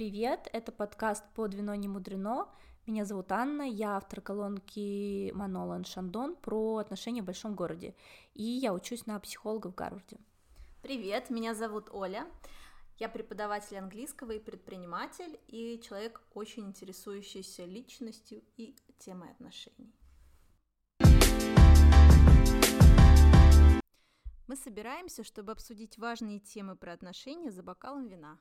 привет! Это подкаст «Под вино не мудрено». Меня зовут Анна, я автор колонки Манолан Шандон про отношения в большом городе, и я учусь на психолога в Гарварде. Привет, меня зовут Оля. Я преподаватель английского и предприниматель, и человек, очень интересующийся личностью и темой отношений. Мы собираемся, чтобы обсудить важные темы про отношения за бокалом вина.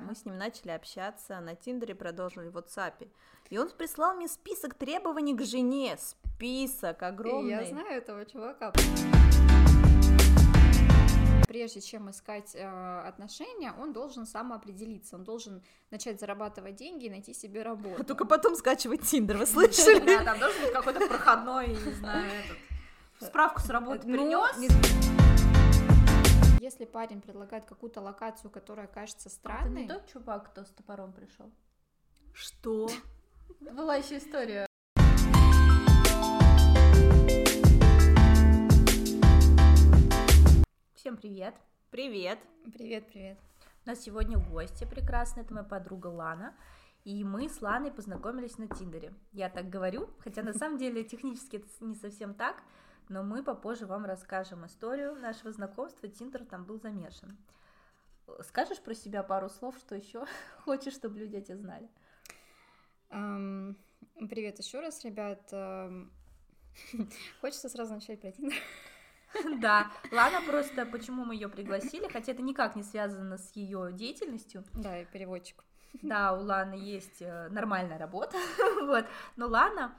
Мы с ним начали общаться на Тиндере, продолжили в WhatsApp. И он прислал мне список требований к жене. Список огромный. И я знаю этого чувака. Прежде чем искать э, отношения, он должен самоопределиться, он должен начать зарабатывать деньги и найти себе работу. А только потом скачивать Тиндер, вы слышали? Да, там должен быть какой-то проходной, не знаю, этот. Справку с работы Ну, принес. Если парень предлагает какую-то локацию, которая кажется Это странной, не тот чувак, кто с топором пришел. Что? Была еще история. Всем привет! Привет. привет, привет. У нас сегодня гости прекрасные, это моя подруга Лана. И мы с Ланой познакомились на Тиндере. Я так говорю, хотя на самом деле технически это не совсем так, но мы попозже вам расскажем историю нашего знакомства. Тиндер там был замешан. Скажешь про себя пару слов, что еще хочешь, чтобы люди о тебе знали? Ам, привет еще раз, ребят. Ам, Хочется сразу начать про Тиндер. Да, Лана просто, почему мы ее пригласили, хотя это никак не связано с ее деятельностью, Да, и переводчик. Да, у Ланы есть э, нормальная работа, вот. Но Лана,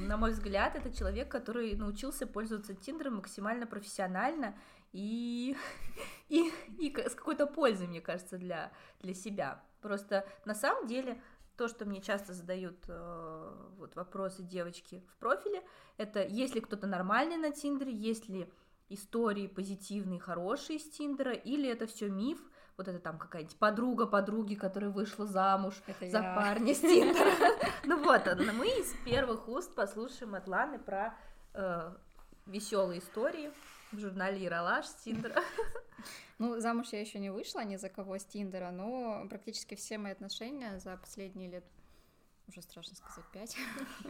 на мой взгляд, это человек, который научился пользоваться Тиндером максимально профессионально и, и, и с какой-то пользой, мне кажется, для, для себя. Просто на самом деле то, что мне часто задают э, вот вопросы девочки в профиле, это есть ли кто-то нормальный на Тиндере, есть ли истории позитивные, хорошие из Тиндера, или это все миф, вот это там какая-нибудь подруга подруги, которая вышла замуж Это за я. парня с Тиндера. Ну вот, а мы из первых уст послушаем от Ланы про веселые истории в журнале Яралаш с Тиндера. Ну, замуж я еще не вышла ни за кого с Тиндера, но практически все мои отношения за последние лет уже страшно сказать, пять,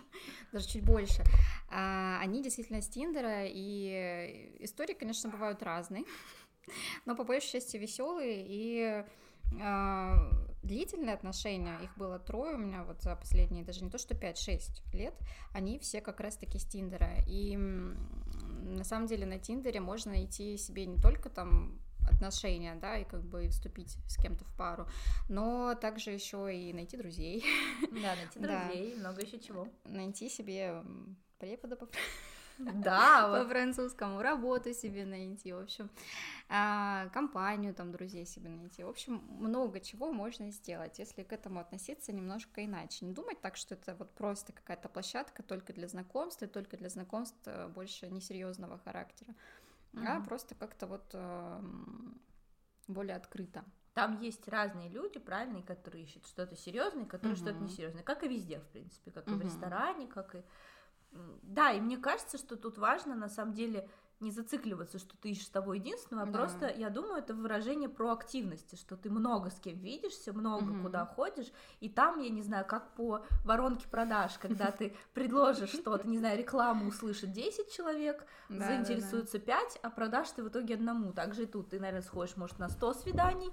даже чуть больше, а, они действительно с Тиндера, и истории, конечно, бывают разные, но по большей части веселые, и а, длительные отношения, их было трое у меня вот за последние, даже не то что 5-6 лет, они все как раз-таки с Тиндера, и на самом деле на Тиндере можно найти себе не только там отношения, да, и как бы вступить с кем-то в пару, но также еще и найти друзей, Да, найти Да. друзей, много еще чего. найти себе препода по, Да, по вот. французскому, работу себе найти, в общем, а, компанию там друзей себе найти, в общем, много чего можно сделать, если к этому относиться немножко иначе, не думать так, что это вот просто какая-то площадка только для знакомств, и только для знакомств э, больше несерьезного характера, а просто как-то вот эм, более открыто. Там есть разные люди, правильные, которые ищут что-то серьезное, которые что-то Мгм. несерьезное, как и везде, в принципе, как и в ресторане, как и... Да, и мне кажется, что тут важно, на самом деле, не зацикливаться, что ты ищешь того единственного, а Да. просто, я думаю, это выражение проактивности, что ты много с кем видишься, много Мгм. куда ходишь, и там, я не знаю, как по воронке продаж, когда ты предложишь что-то, не знаю, рекламу услышит 10 человек, Да, заинтересуются 5, а продашь ты в итоге одному. Также и тут ты, наверное, сходишь, может, на 100 свиданий,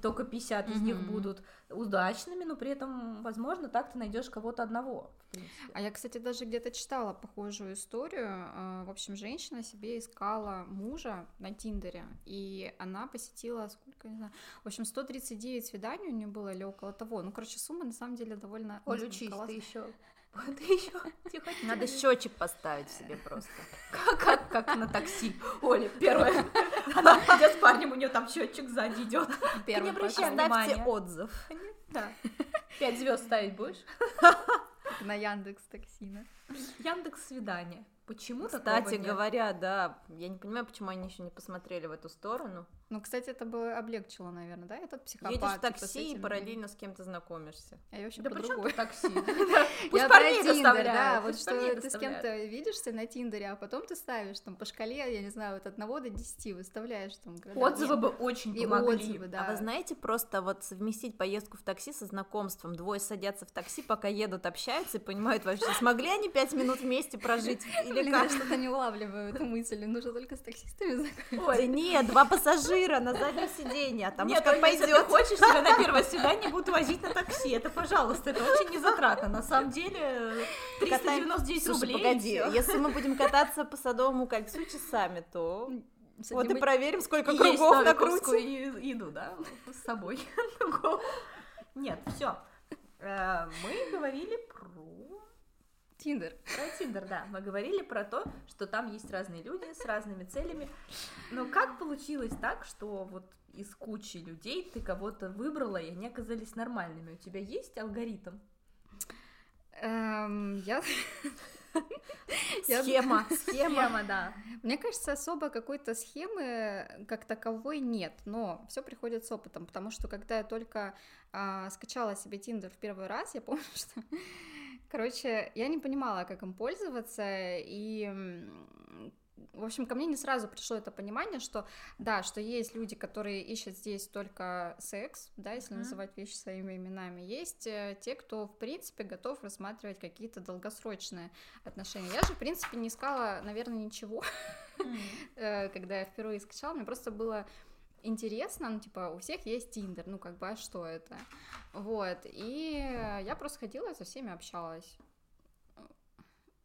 только 50 из них будут удачными, но при этом, возможно, так ты найдешь кого-то одного. А я, кстати, даже где-то читала похожую историю. А, В общем, женщина себе искала мужа на Тиндере, и она посетила, сколько, не знаю, в общем, 139 свиданий у нее было или около того. Ну, короче, сумма на самом деле довольно... Оль, учись, классная. ты еще... Ты еще тихо, Надо счетчик поставить себе просто. Как, как, как на такси. Оля, первая. Она идет с парнем, у нее там счетчик сзади идет. Первый обращай пошёл. внимания. Отзыв. Да. Пять звезд ставить будешь? На Яндекс Такси, да? Яндекс свидание. Почему Кстати такого нет? говоря, да, я не понимаю, почему они еще не посмотрели в эту сторону. Ну, кстати, это бы облегчило, наверное, да, этот психопат. Едешь в типа, такси и параллельно с кем-то знакомишься. А я вообще Да по при чем другой. тут такси? Пусть парней Тиндер, да, вот что ты с кем-то видишься на Тиндере, а потом ты ставишь там по шкале, я не знаю, от 1 до 10 выставляешь там. Отзывы бы очень помогли. А вы знаете, просто вот совместить поездку в такси со знакомством. Двое садятся в такси, пока едут, общаются и понимают вообще, смогли они пять минут вместе прожить или как. что-то не улавливаю эту мысль, нужно только с таксистами знакомиться. Да нет, два пассажира на заднем сиденье, а там Нет, как ну, если ты пойдет. хочешь, тебя на первое свидание будут возить на такси. Это, пожалуйста, это очень незатратно. На самом деле, 399 Слушай, рублей. и погоди, если мы будем кататься по Садовому кольцу часами, то вот и проверим, сколько И кругов накрутим. и- еду, да, с собой. Нет, все. Мы говорили про Тиндер. Про Тиндер, да. Мы говорили про то, что там есть разные люди с разными целями. Но как получилось так, что вот из кучи людей ты кого-то выбрала, и они оказались нормальными? У тебя есть алгоритм? Эм, Я... Схема. Схема, да. Мне кажется, особо какой-то схемы как таковой нет, но все приходит с опытом, потому что когда я только а, скачала себе Тиндер в первый раз, я помню, что, короче, я не понимала, как им пользоваться, и, в общем, ко мне не сразу пришло это понимание, что, да, что есть люди, которые ищут здесь только секс, да, если Мгм. называть вещи своими именами, есть э, те, кто, в принципе, готов рассматривать какие-то долгосрочные отношения. Я же, в принципе, не искала, наверное, ничего, э, когда я впервые скачала, мне просто было интересно, ну, типа, у всех есть Тиндер, ну, как бы, а что это? Вот, и я просто ходила и со всеми общалась.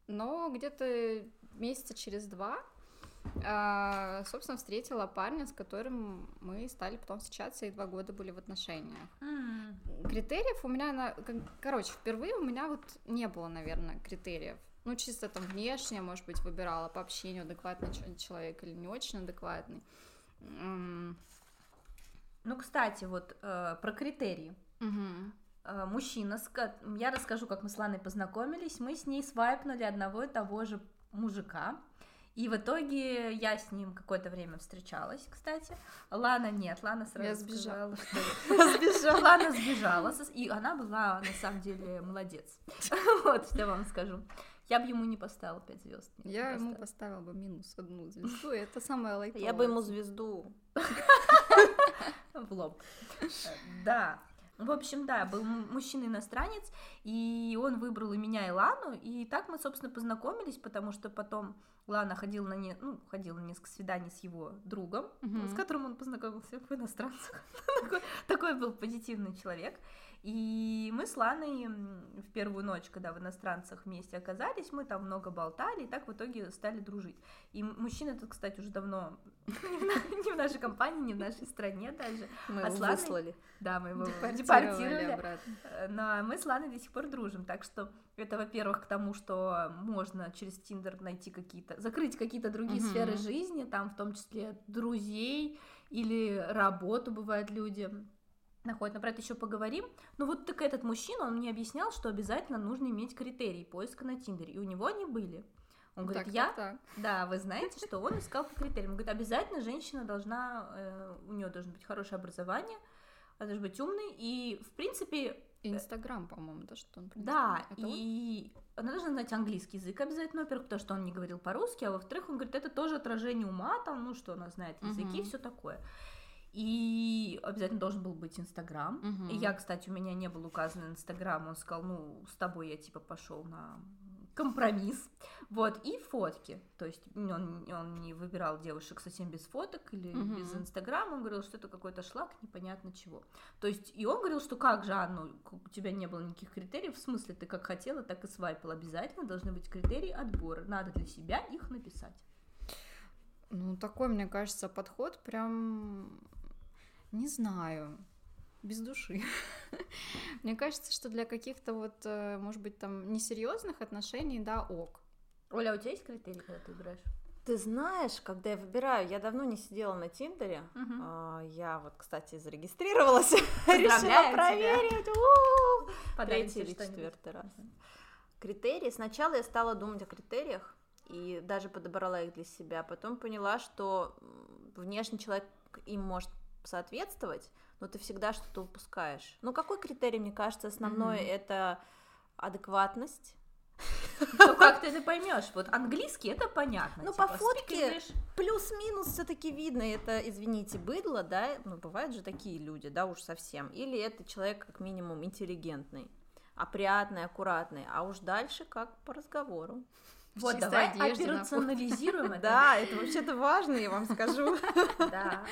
Но где-то месяца через два, а, собственно, встретила парня, с которым мы стали потом встречаться, и два года были в отношениях. Критериев у меня, на... короче, впервые у меня вот не было, наверное, критериев. Ну, чисто там внешне, может быть, выбирала по общению, адекватный человек или не очень адекватный. Ну, кстати, вот э, про критерии. мгм. Э, Мужчина, я расскажу, как мы с Ланой познакомились. Мы с ней свайпнули одного и того же мужика. И в итоге я с ним какое-то время встречалась, кстати. Лана нет, Лана сразу Я сбежала. сказала, сбежала. Лана сбежала, и она была на самом деле молодец. Вот, что я вам скажу. Я бы ему не поставила 5 звезд. Я ему поставила бы минус одну звезду, это самое лайтовое. Я бы ему звезду. в лоб. Да. В общем, да, был мужчина-иностранец, и он выбрал и меня, и Лану, и так мы, собственно, познакомились, потому что потом Лана ходила на, не... ну, ходила на несколько свиданий с его другом, Мгм. с которым он познакомился в иностранцах. такой, такой был позитивный человек. И мы с Ланой в первую ночь, когда в иностранцах вместе оказались, мы там много болтали, и так в итоге стали дружить. И мужчина этот, кстати, уже давно не в нашей компании, не в нашей стране даже. Мы А его выслали. Да, мы его Депортировали. Э, Но мы с Ланой до сих пор дружим, так что это, во-первых, к тому, что можно через Тиндер найти какие-то, закрыть какие-то другие сферы жизни, там в том числе друзей или работу, бывают люди находят, но про это еще поговорим. Ну вот так этот мужчина, он мне объяснял, что обязательно нужно иметь критерии поиска на Тиндере, и у него они были. Он говорит, Так, я, так, так. да, вы знаете, что он искал по критериям. Он говорит, обязательно женщина должна, э, у нее должно быть хорошее образование, она должна быть умной, и, в принципе, И Инстаграм, по-моему, да, что он принес? да, Это он? и она должна знать английский язык обязательно, во-первых, потому что он не говорил по-русски, а во-вторых, он говорит, это тоже отражение ума, там, ну, что она знает языки, Мгм. все такое. И обязательно должен был быть Инстаграм. Мгм. И я, кстати, у меня не был указан Инстаграм, он сказал, ну, с тобой я, типа, пошел на компромисс. Вот, и фотки. То есть он, он не выбирал девушек совсем без фоток или Мгм. без Инстаграма, он говорил, что это какой-то шлак, непонятно чего. То есть, и он говорил, что как же, Анна, у тебя не было никаких критериев, в смысле, ты как хотела, так и свайпала. Обязательно должны быть критерии отбора. Надо для себя их написать. Ну, такой, мне кажется, подход прям, не знаю, без души. Мне кажется, что для каких-то вот, э, может быть, там несерьезных отношений, да, ок. Оля, а у тебя есть критерии, когда ты выбираешь? Ты знаешь, когда я выбираю, я давно не сидела на Тиндере. А, Я вот, кстати, зарегистрировалась, решила тебя. проверить. Третий или четвертый раз. Критерии. Сначала я стала думать о критериях и даже подобрала их для себя. Потом поняла, что внешний человек им может соответствовать, но ты всегда что-то упускаешь. Ну, какой критерий, мне кажется, основной Мгм. это адекватность. Ну как ты это поймешь? Вот английский это понятно. Ну, типа, по фотке. Плюс-минус все-таки видно, это, извините, быдло, да, ну, бывают же такие люди, да, уж совсем. Или это человек, как минимум, интеллигентный, опрятный, аккуратный, а уж дальше как по разговору. Вот, давай операционализируем это. Да, это вообще-то важно, я вам скажу. Да.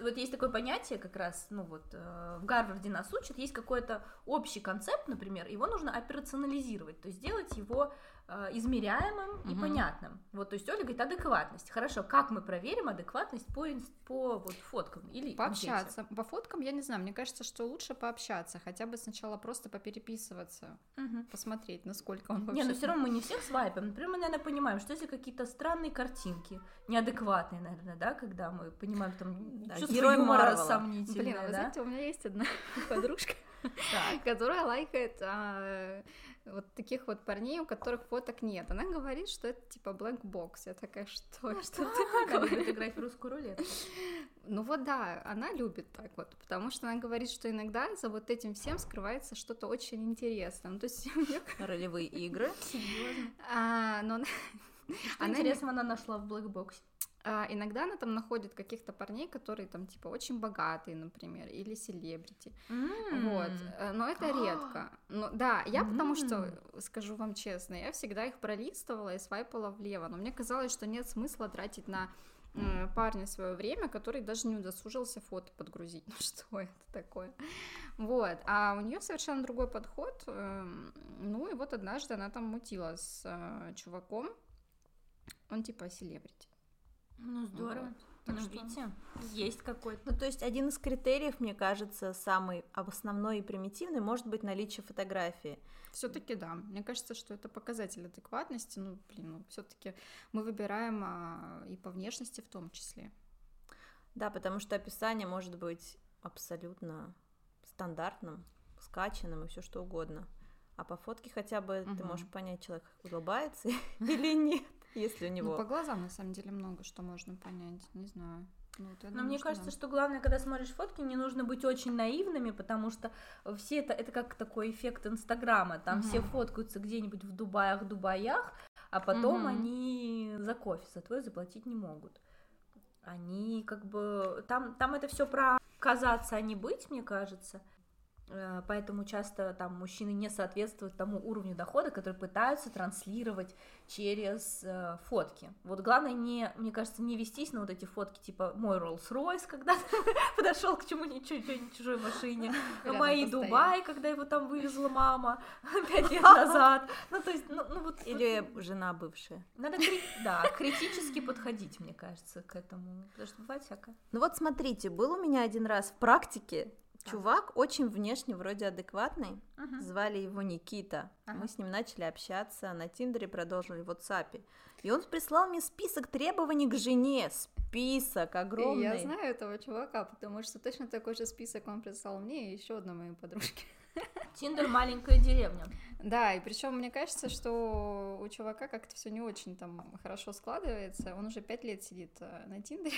Вот есть такое понятие как раз, ну вот э, в Гарварде нас учат, есть какой-то общий концепт, например, его нужно операционализировать, то есть сделать его э, измеряемым и Мгм. понятным. Вот, то есть Оля говорит адекватность. Хорошо, как мы проверим адекватность по, по вот, фоткам или анкете? Пообщаться. По фоткам, я не знаю, мне кажется, что лучше пообщаться, хотя бы сначала просто попереписываться, Мгм. посмотреть, насколько он вообще... Не, ну все равно мы не всех свайпаем. Например, мы, наверное, понимаем, что если какие-то странные картинки, неадекватные, наверное, да, когда мы понимаем там Да, чувство герой юмора Марвела. сомнительное, Блин, а вы да? знаете, у меня есть одна подружка, которая лайкает а, вот таких вот парней, у которых фоток нет. Она говорит, что это типа blank box. Я такая, что? Что ты говоришь? играть в русскую рулетку. Ну вот да, она любит так вот, потому что она говорит, что иногда за вот этим всем скрывается что-то очень интересное. Ну, то есть Ролевые игры. Серьезно. а, но она- Что Она не- интересного она нашла в блэкбоксе? А, иногда она там находит каких-то парней, которые там типа очень богатые, например, или селебрити. Вот, э, но это редко. Ну да, я потому что, скажу вам честно, я всегда их пролистывала и свайпала влево, но мне казалось, что нет смысла тратить на м, парня свое время, который даже не удосужился фото подгрузить. Ну что это такое? Вот, а у нее совершенно другой подход. эм, Ну и вот однажды она там мутила с э, чуваком, он типа селебрити. Ну, здорово. Так ну, что- видите, есть какой-то. Ну, то есть один из критериев, мне кажется, самый основной и примитивный, может быть наличие фотографии. Все-таки да. Мне кажется, что это показатель адекватности. Ну, блин, ну, все-таки мы выбираем а, и по внешности в том числе. Да, потому что описание может быть абсолютно стандартным, скачанным и все что угодно. А по фотке хотя бы ты Мгм. можешь понять, человек улыбается или нет, если у Ну, него... по глазам, на самом деле, много что можно понять. Не знаю. Ну, вот я Но думаю, мне что кажется, да. что главное, когда смотришь фотки, не нужно быть очень наивными, потому что все это, это как такой эффект Инстаграма. Там все Мгм. фоткаются где-нибудь в Дубаях, Дубаях, а потом Мгм. они за кофе, за твой заплатить не могут. Они как бы... Там, там это все про казаться, а не быть, мне кажется. Э, Поэтому часто там мужчины не соответствуют тому уровню дохода, который пытаются транслировать через э, фотки. Вот главное не, мне кажется, не вестись на вот эти фотки типа мой Rolls-Royce, когда подошел к чему-нибудь чужой машине, мои. Дубай, когда его там вывезла мама пять лет назад. Ну то есть, ну, ну вот Или жена бывшая. надо да критически подходить, мне кажется, к этому, потому что бывает всякое. Ну вот смотрите, был у меня один раз в практике чувак, очень внешне вроде адекватный, звали его Никита. Ага. Мы с ним начали общаться на Тиндере, продолжили в WhatsApp. И он прислал мне список требований к жене. Список огромный. я знаю этого чувака, потому что точно такой же список он прислал мне и еще одной моей подружке. Тиндер маленькая деревня. Да, и причем мне кажется, что у чувака как-то все не очень там хорошо складывается. Он уже пять лет сидит э, на Тиндере.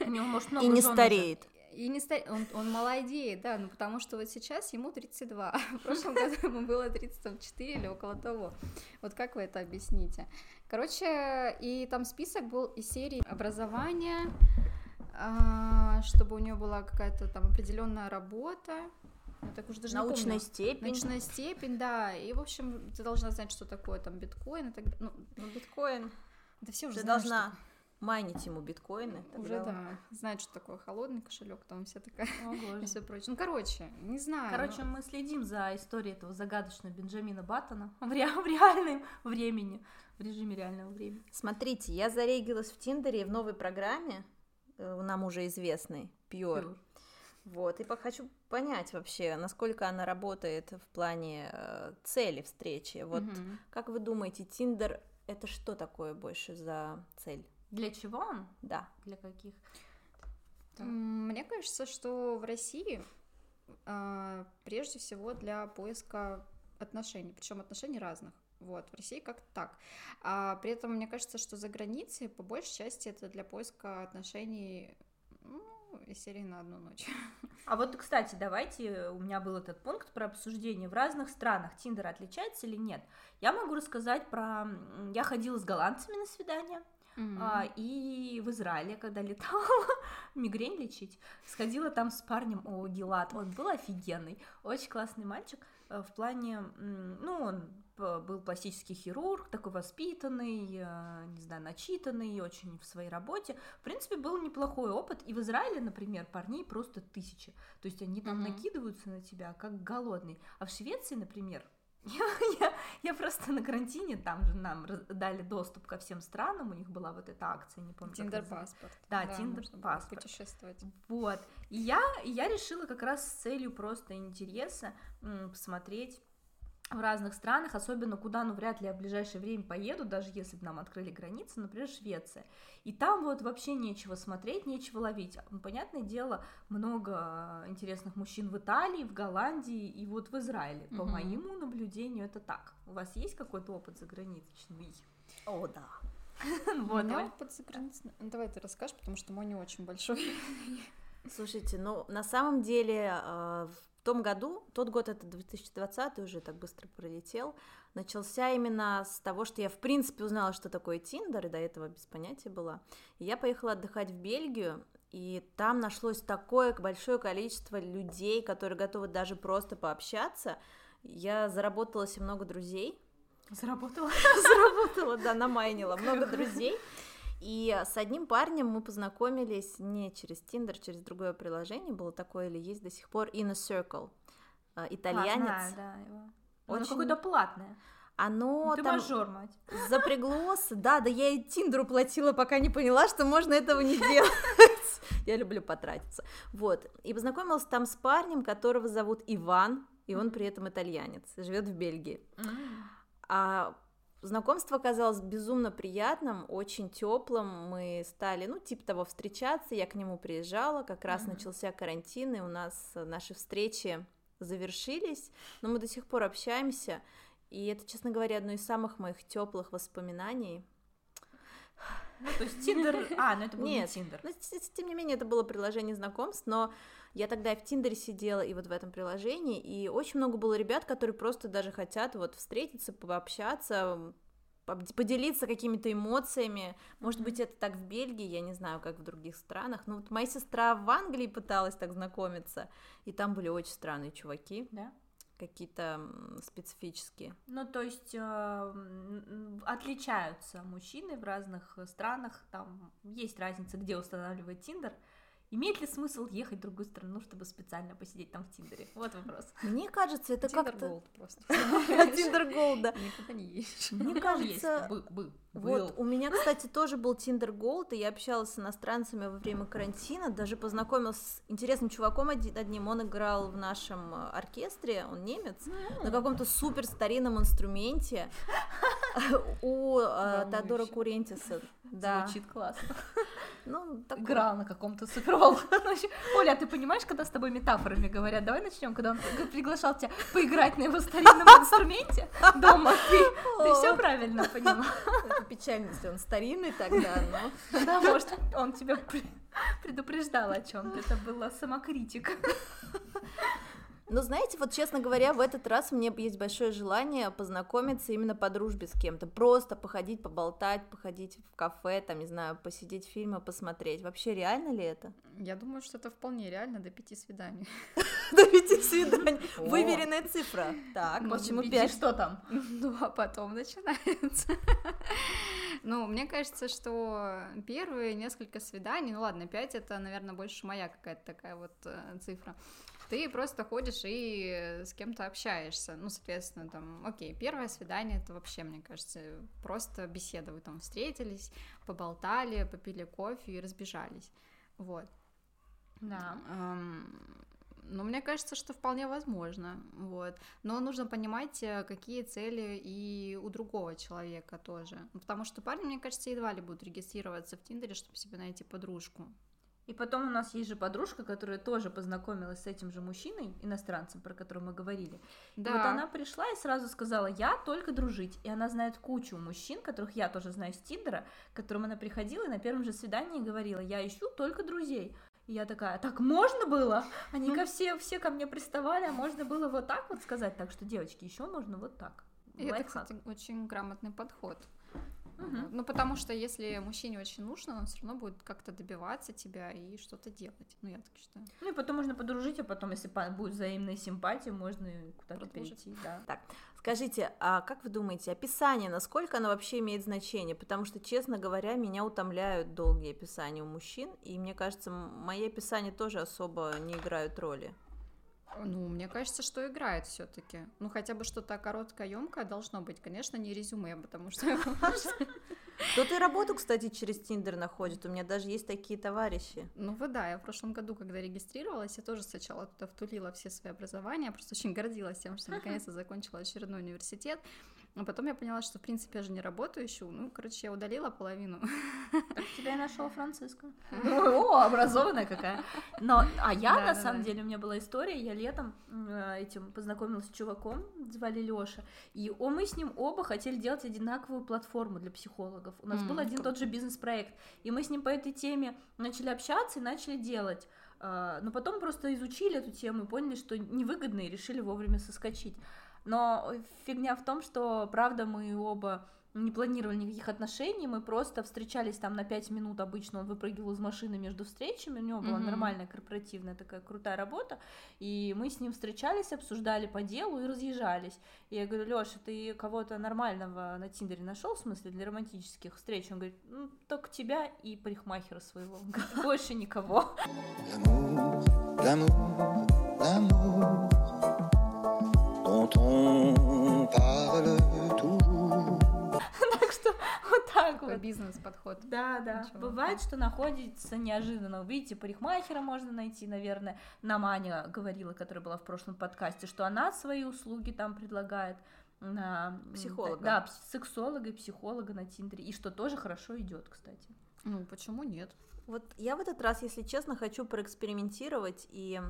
У него может много И не стареет. И не ста... он, он молодеет, да, ну потому что вот сейчас ему 32, а в прошлом году ему было 34 или около того. Вот как вы это объясните? Короче, и там список был из серии образования, а, чтобы у нее была какая-то там определенная работа. Я так уже даже не Научная помню. степень. Научная степень, да. И, в общем, ты должна знать, что такое там биткоин и так далее. Ну, Ну, биткоин. да все уже Ты знают, должна майнить ему биткоины. что- Уже, да. Знать, что такое холодный кошелек, там вся такая О, и все прочее. Ну, короче, не знаю. Короче, ну, мы следим за историей этого загадочного Бенджамина Баттона в, ре- в реальном времени, в режиме реального времени. Смотрите, я зарегилась в Тиндере в новой программе, э, нам уже известной, Pure. Вот, и хочу понять вообще, насколько она работает в плане э, цели встречи. Вот, мгм. как вы думаете, Тиндер это что такое больше за цель? Для чего он? Да. Для каких? Да. Мне кажется, что в России а, прежде всего для поиска отношений, причем отношений разных. Вот, в России как-то так. А при этом мне кажется, что за границей, по большей части, это для поиска отношений, ну, из серии на одну ночь. А вот, кстати, давайте, у меня был этот пункт про обсуждение. В разных странах Тиндер отличается или нет? Я могу рассказать про... Я ходила с голландцами на свидание, Мгм. а, и в Израиле, когда летала мигрень лечить, сходила там с парнем, о, Гелат, он был офигенный, очень классный мальчик, э, в плане, ну, он был пластический хирург, такой воспитанный, э, не знаю, начитанный, очень в своей работе. В принципе, был неплохой опыт, и в Израиле, например, парней просто тысячи, то есть они там Мгм. накидываются на тебя, как голодный. А в Швеции, например, я, я, я просто на карантине, там же нам дали доступ ко всем странам, у них была вот эта акция, не помню. как Тиндер называется. паспорт. Да, было Тиндер-паспорт. Путешествовать. Вот. И я, и я решила как раз с целью просто интереса м, посмотреть в разных странах, особенно куда, ну, вряд ли я в ближайшее время поеду, даже если бы нам открыли границы, например, Швеция. И там вот вообще нечего смотреть, нечего ловить. Ну, Понятное дело, много интересных мужчин в Италии, в Голландии и вот в Израиле. По Мгм. моему наблюдению это так. У вас есть какой-то опыт заграничный? О, да. Вот, У меня Оль. опыт за границей- Ну, Давай ты расскажешь, потому что мой не очень большой. Слушайте, ну на самом деле в том году, тот год это 2020 уже так быстро пролетел, начался именно с того, что я в принципе узнала, что такое Тиндер, и до этого без понятия была. И я поехала отдыхать в Бельгию, и там нашлось такое большое количество людей, которые готовы даже просто пообщаться. Я заработала себе много друзей, Заработала? заработала, да, намайнила много друзей. И с одним парнем мы познакомились не через Tinder, через другое приложение, было такое или есть до сих пор, Inner Circle, э, А, итальянец. знаю, да, его. Ну, Оно Очень- какое-то платное. Оно Ты там мажор, мать. запряглось, да, да я и Тиндеру платила, пока не поняла, что можно этого не делать. Я люблю потратиться. Вот, и познакомилась там с парнем, которого зовут Иван, и он при этом итальянец, живет в Бельгии. А знакомство оказалось безумно приятным, очень теплым. Мы стали, ну, типа того, встречаться. Я к нему приезжала, как раз Мгм. начался карантин, и у нас наши встречи завершились, но мы до сих пор общаемся. И это, честно говоря, одно из самых моих теплых воспоминаний. Ну, то есть Тиндер... А, ну это был не Нет. Тиндер. Но, т- тем не менее, это было приложение знакомств, но я тогда и в Тиндере сидела, и вот в этом приложении, и очень много было ребят, которые просто даже хотят вот встретиться, пообщаться, поделиться какими-то эмоциями. Может быть, это так в Бельгии, я не знаю, как в других странах. Но вот моя сестра в Англии пыталась так знакомиться, и там были очень странные чуваки, Да? какие-то специфические. Ну, то есть э, отличаются мужчины в разных странах, там есть разница, где устанавливает Тиндер. Имеет ли смысл ехать в другую страну, чтобы специально посидеть там в Тиндере? Вот вопрос. Мне кажется, это Тиндер как-то... Gold просто. Tinder Gold, да. Никуда не едешь. Мне кажется. Был, был, Вот, у меня, кстати, тоже был Tinder Gold, и я общалась с иностранцами во время карантина, даже познакомилась с интересным чуваком одним, он играл в нашем э, оркестре, он немец, на каком-то супер старинном инструменте у э, Теодора. Курентиса. Да, Звучит классно. ну, такой- Играл на каком-то супервол. Оля, а ты понимаешь, когда с тобой метафорами говорят? Давай начнем, когда он приглашал тебя поиграть на его старинном инструменте дома. Ты, ты все правильно поняла. Это печально, если он старинный тогда, но... Да, может, он тебя пре- предупреждал о чем-то. Это была самокритика. Но знаете, вот честно говоря, в этот раз мне есть большое желание познакомиться именно по дружбе с кем-то. Просто походить, поболтать, походить в кафе, там, не знаю, посидеть фильмы, посмотреть. Вообще реально ли это? Я думаю, что это вполне реально до пяти свиданий. До пяти свиданий. Выверенная цифра. Так, почему пять? Что там? Ну, а потом начинается. Ну, мне кажется, что первые несколько свиданий, ну ладно, пять это, наверное, больше моя какая-то такая вот э, цифра. Ты просто ходишь и с кем-то общаешься. Ну, соответственно, там, окей, первое свидание это вообще, мне кажется, просто беседа. Вы там встретились, поболтали, попили кофе и разбежались. Вот. Да. Ну, мне кажется, что вполне возможно, вот. Но нужно понимать, э, какие цели и у другого человека тоже. Потому что парни, мне кажется, едва ли будут регистрироваться в Тиндере, чтобы себе найти подружку. И потом у нас есть же подружка, которая тоже познакомилась с этим же мужчиной, иностранцем, про которого мы говорили. Да, И вот она пришла и сразу сказала, я только дружить. И она знает кучу мужчин, которых я тоже знаю с Тиндера, к которым она приходила и на первом же свидании говорила, я ищу только друзей. И я такая, так можно было? Они ко все, все ко мне приставали, а можно было вот так вот сказать. Так что, девочки, еще можно вот так. И это, Лайфхак. кстати, очень грамотный подход. Мгм. Ну, потому что если мужчине очень нужно, он все равно будет как-то добиваться тебя и что-то делать. Ну, я так считаю. Ну и потом можно подружить, а потом, если будет взаимная симпатия, можно куда-то перейти, да. Скажите, а как вы думаете, описание, насколько оно вообще имеет значение? Потому что, честно говоря, меня утомляют долгие описания у мужчин, и мне кажется, мои описания тоже особо не играют роли. Ну, мне кажется, что играет все-таки. Ну, хотя бы что-то короткое, емкое должно быть. Конечно, не резюме, потому что Кто-то и работу, кстати, через Тиндер находит. У меня даже есть такие товарищи. Ну вот да, я в прошлом году, когда регистрировалась, я тоже сначала туда втулила все свои образования, просто очень гордилась тем, что наконец-то закончила очередной университет. А потом я поняла, что, в принципе, я же не работу ищу. Ну, короче, я удалила половину. Так тебя и нашел Франциско. О, образованная какая. Но, а я, на самом деле, у меня была история, я летом э, этим познакомилась с чуваком, звали Лёша, и о, мы с ним оба хотели делать одинаковую платформу для психологов. У нас был один тот же бизнес-проект, и мы с ним по этой теме начали общаться и начали делать. А, Но потом просто изучили эту тему и поняли, что невыгодно, и решили вовремя соскочить. Но фигня в том, что, правда, мы оба не планировали никаких отношений, мы просто встречались там на 5 минут обычно, он выпрыгивал из машины между встречами, у него была Мгм. нормальная корпоративная такая крутая работа, и мы с ним встречались, обсуждали по делу и разъезжались. И я говорю, Лёша, ты кого-то нормального на Тиндере нашел, в смысле, для романтических встреч? Он говорит, ну, только тебя и парикмахера своего. Больше никого. L'amour, l'amour, l'amour dont on parle toujours. Так что вот так вот. бизнес-подход. Да, да. Ничего. Бывает, что находится неожиданно. Видите, парикмахера можно найти, наверное. Нам Аня говорила, которая была в прошлом подкасте, что она свои услуги там предлагает на Психолога. Да, сексолога и психолога на Тиндере. И что тоже хорошо идет, кстати. Ну, почему нет? Вот я в этот раз, если честно, хочу проэкспериментировать и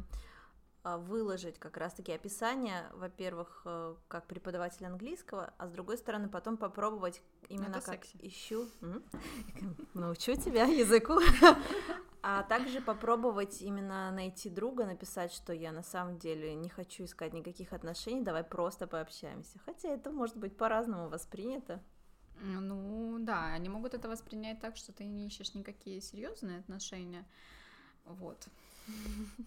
выложить как раз-таки описание, во-первых, э, как преподаватель английского, а с другой стороны потом попробовать именно Это как секси. ищу, научу тебя языку, а также попробовать именно найти друга, написать, что я на самом деле не хочу искать никаких отношений, давай просто пообщаемся. Хотя это может быть по-разному воспринято. Ну, да, они могут это воспринять так, что ты не ищешь никакие серьезные отношения. Вот.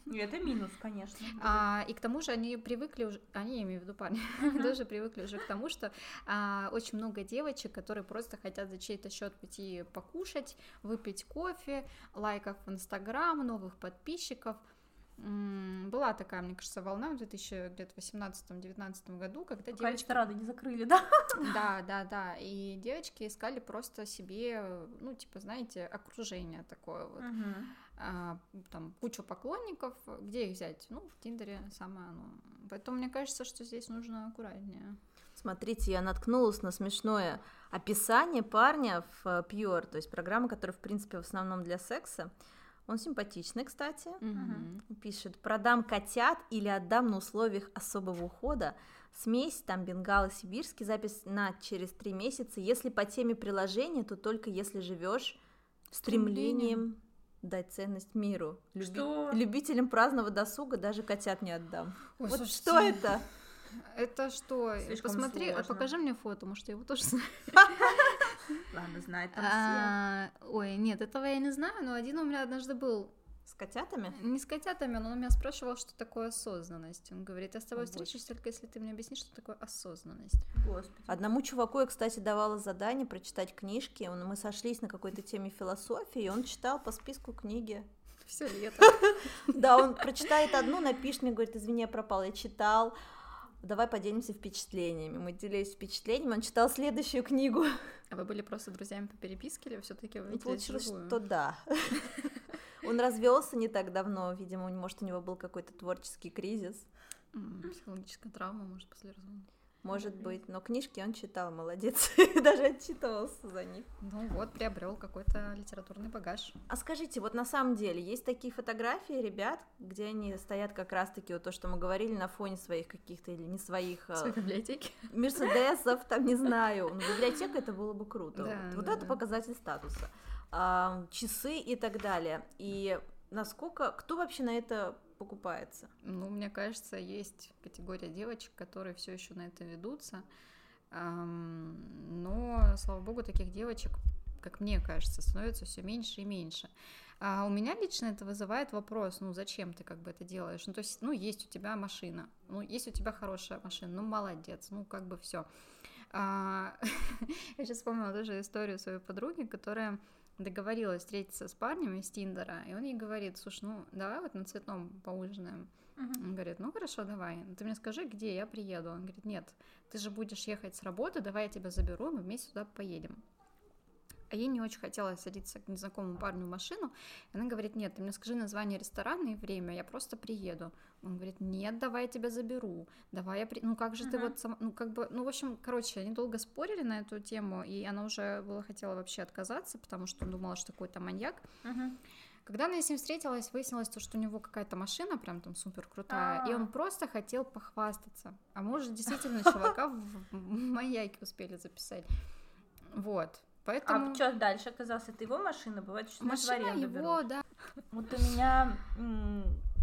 И это минус, конечно. А, и к тому же они привыкли уже, они, я имею в виду парни, они тоже привыкли уже к тому, что а, очень много девочек, которые просто хотят за чей-то счет пойти покушать, выпить кофе, лайков в Инстаграм, новых подписчиков. Была такая, мне кажется, волна в 2018-2019 году, когда Пока девочки... рестораны не закрыли, да? Да, да, да, и девочки искали просто себе, ну, типа, знаете, окружение такое вот а, там кучу поклонников, где их взять? Ну, в Тиндере самое оно. Поэтому мне кажется, что здесь нужно аккуратнее. Смотрите, я наткнулась на смешное описание парня в э, Pure, то есть программа, которая, в принципе, в основном для секса. Он симпатичный, кстати. Мгм. Пишет, продам котят или отдам на условиях особого ухода. Смесь, там бенгал и сибирский, запись на через три месяца. Если по теме приложения, то только если живешь стремлением дать ценность миру. Люби- Что? Любителям праздного досуга даже котят не отдам. Ой, вот слушайте, что это? Это что? Слишком Посмотри, а сложно. покажи мне фото, может, я его тоже знаю. Ладно, знает там все. А, Ой, нет, этого я не знаю, но один у меня однажды был С котятами? не с котятами, но он меня спрашивал, что такое осознанность. Он говорит, я с тобой О, встречусь только если ты мне объяснишь, что такое осознанность. Господи. Одному чуваку я, кстати, давала задание прочитать книжки. Он- Мы сошлись на какой-то теме философии, и он читал по списку книги. Все лето. Да, он прочитает одну, напишет мне, говорит, извини, я пропал, я читал. Давай поделимся впечатлениями. Мы делились впечатлениями, он читал следующую книгу. А вы были просто друзьями по переписке или все-таки вы получилось, что да. Он развелся не так давно, видимо, может, у него был какой-то творческий кризис. Психологическая травма, может, после развода. Может быть, но книжки он читал, молодец, даже отчитывался за них. Ну вот, приобрел какой-то литературный багаж. А скажите, вот на самом деле есть такие фотографии ребят, где они стоят как раз-таки вот то, что мы говорили, на фоне своих каких-то или не своих а, своей библиотеке. мерседесов, там не знаю, ну, библиотека это было бы круто. Да, вот вот да, это да. показатель статуса. А, часы и так далее. И насколько, кто вообще на это покупается? Ну, мне кажется, есть категория девочек, которые все еще на это ведутся. Но, слава богу, таких девочек, как мне кажется, становится все меньше и меньше. А у меня лично это вызывает вопрос, ну зачем ты как бы это делаешь? Ну то есть, ну есть у тебя машина, ну есть у тебя хорошая машина, ну молодец, ну как бы все. Я сейчас вспомнила тоже историю своей подруги, которая договорилась встретиться с парнем из Тиндера, и он ей говорит, слушай, ну давай вот на цветном поужинаем. Он говорит, ну хорошо, давай, ты мне скажи, где я приеду. Он говорит, нет, ты же будешь ехать с работы, давай я тебя заберу, мы вместе туда поедем. А ей не очень хотелось садиться к незнакомому парню в машину. Она говорит, нет, ты мне скажи название ресторана и время, я просто приеду. Он говорит, нет, давай я тебя заберу, давай я... При... Ну как же uh-huh. ты вот... Сам... Ну как бы... Ну в общем, короче, они долго спорили на эту тему, и она уже была хотела вообще отказаться, потому что он думала, что какой-то маньяк. Мгм. Когда она с ним встретилась, выяснилось, то, что у него какая-то машина прям там супер крутая, и А. он просто хотел похвастаться. А может, действительно, чувака в в маньяке успели записать. Вот. Поэтому А что дальше оказался? Это его машина? Бывает, что машина его, берут. да. Вот у меня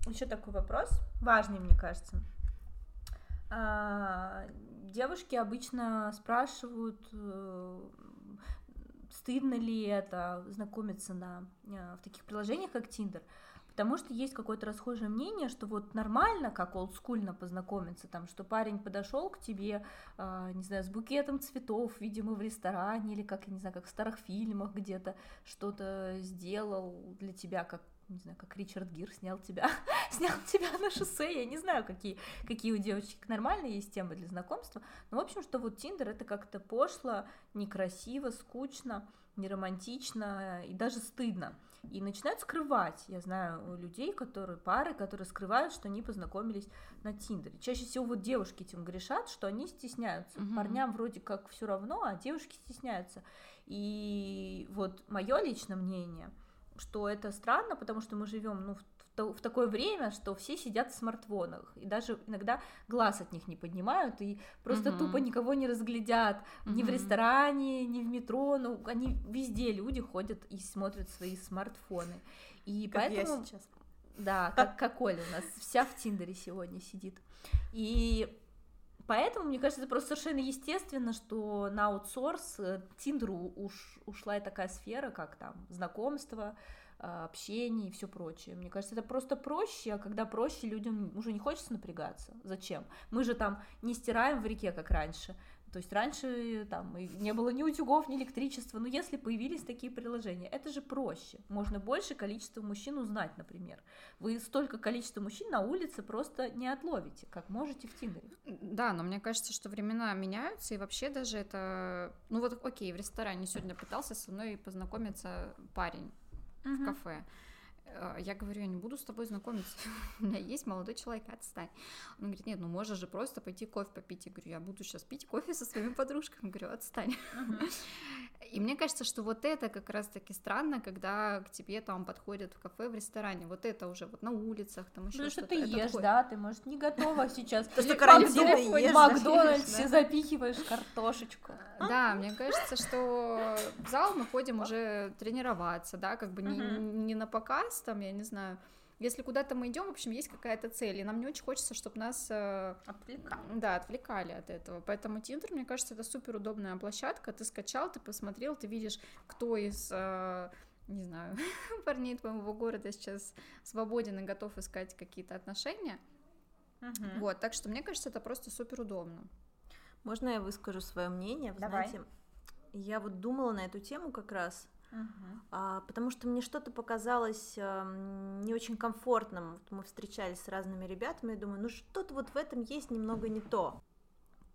еще такой вопрос, важный, мне кажется. А, Девушки обычно спрашивают, э, стыдно ли это знакомиться на, э, в таких приложениях, как Tinder, потому что есть какое-то расхожее мнение, что вот нормально, как олдскульно познакомиться, там, что парень подошел к тебе, а, не знаю, с букетом цветов, видимо, в ресторане, или как, я не знаю, как в старых фильмах где-то что-то сделал для тебя, как не знаю, как Ричард Гир снял тебя, снял тебя на шоссе, я не знаю, какие, какие у девочек нормальные есть темы для знакомства, но, в общем, что вот Тиндер это как-то пошло, некрасиво, скучно, неромантично и даже стыдно. И начинают скрывать, я знаю, людей, которые, пары, которые скрывают, что они познакомились на Тиндере. Чаще всего вот девушки этим грешат, что они стесняются. Мгм. Парням вроде как все равно, а девушки стесняются. И вот мое личное мнение, что это странно, потому что мы живем ну, в, то- в такое время, что все сидят в смартфонах, и даже иногда глаз от них не поднимают, и просто Мгм. тупо никого не разглядят ни в ресторане, ни в метро, ну, они везде люди ходят и смотрят свои смартфоны. И Как я поэтому... сейчас. Да, как, как Оля у нас вся в Тиндере сегодня сидит. И поэтому, мне кажется, это просто совершенно естественно, что на аутсорс э, Тиндеру уж, ушла и такая сфера, как там знакомство, э, общение и все прочее. Мне кажется, это просто проще, а когда проще, людям уже не хочется напрягаться. Зачем? Мы же там не стираем в реке, как раньше. То есть раньше там не было ни утюгов, ни электричества. Но если появились такие приложения, это же проще. Можно больше количество мужчин узнать, например. Вы столько количества мужчин на улице просто не отловите, как можете в Тиндере. Да, но мне кажется, что времена меняются, и вообще даже это... Ну вот, окей, в ресторане сегодня пытался со мной познакомиться парень в кафе. Э, Я говорю, я не буду с тобой знакомиться. У меня есть молодой человек, отстань. Он говорит, нет, ну можешь же просто пойти кофе попить. Я говорю, я буду сейчас пить кофе со своими подружками. Говорю, отстань. И мне кажется, что вот это как раз-таки странно, когда к тебе там подходят в кафе, в ресторане. Вот это уже вот на улицах, там еще Ну, что ты ешь, такое- да, ты, может, не готова сейчас. То, что В ты Макдональдсе запихиваешь картошечку. Да, мне кажется, что в зал мы ходим уже тренироваться, да, как бы не на показ, там, я не знаю. Если куда-то мы идем, в общем, есть какая-то цель, и нам не очень хочется, чтобы нас, э, Отвлекай. да, отвлекали от этого. Поэтому Тиндер, мне кажется, это супер удобная площадка. Ты скачал, ты посмотрел, ты видишь, кто из э, не знаю, парней твоего города сейчас свободен и готов искать какие-то отношения. Мгм. Вот, так что мне кажется, это просто супер удобно. Можно я выскажу свое мнение? Вы Давай. знаете, я вот думала на эту тему как раз, Мгм. а, потому что мне что-то показалось ам, не очень комфортным. Вот мы встречались с разными ребятами, и думаю, ну что-то вот в этом есть немного не то.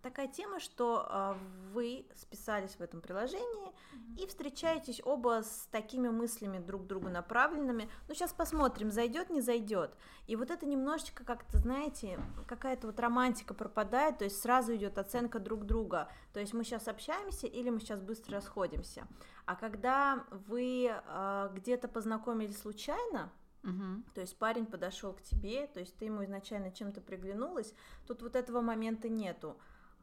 Такая тема, что а, вы списались в этом приложении и встречаетесь оба с такими мыслями друг к другу направленными. Ну, сейчас посмотрим, зайдет, не зайдет. И вот это немножечко как-то, знаете, какая-то вот романтика пропадает, то есть сразу идет оценка друг друга. То есть мы сейчас общаемся или мы сейчас быстро расходимся. А когда вы а, где-то познакомились случайно, Мгм. то есть парень подошел к тебе, то есть ты ему изначально чем-то приглянулась, тут вот этого момента нету.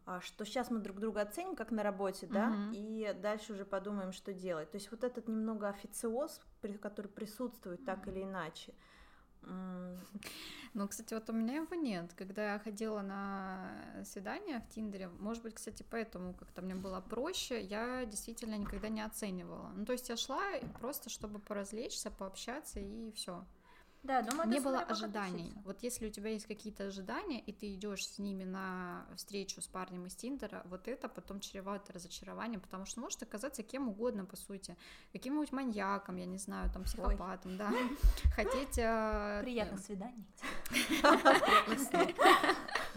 а, что сейчас мы друг друга оценим как на работе, да, Мгм. и дальше уже подумаем, что делать. То есть вот этот немного официоз, который присутствует так или иначе. Ну, кстати, вот у меня его нет. Когда я ходила на свидание в Тиндере, может быть, кстати, поэтому как-то мне было проще, я действительно никогда не оценивала. Ну, то есть я шла просто, чтобы поразвлечься, пообщаться и все. Да, думаю, Не было ожиданий. относиться. Вот если у тебя есть какие-то ожидания, и ты идешь с ними на встречу с парнем из Тиндера, вот это потом чревато разочарованием, потому что может оказаться кем угодно, по сути. Каким-нибудь маньяком, я не знаю, там, психопатом, да. Хотеть... э, Приятных свиданий.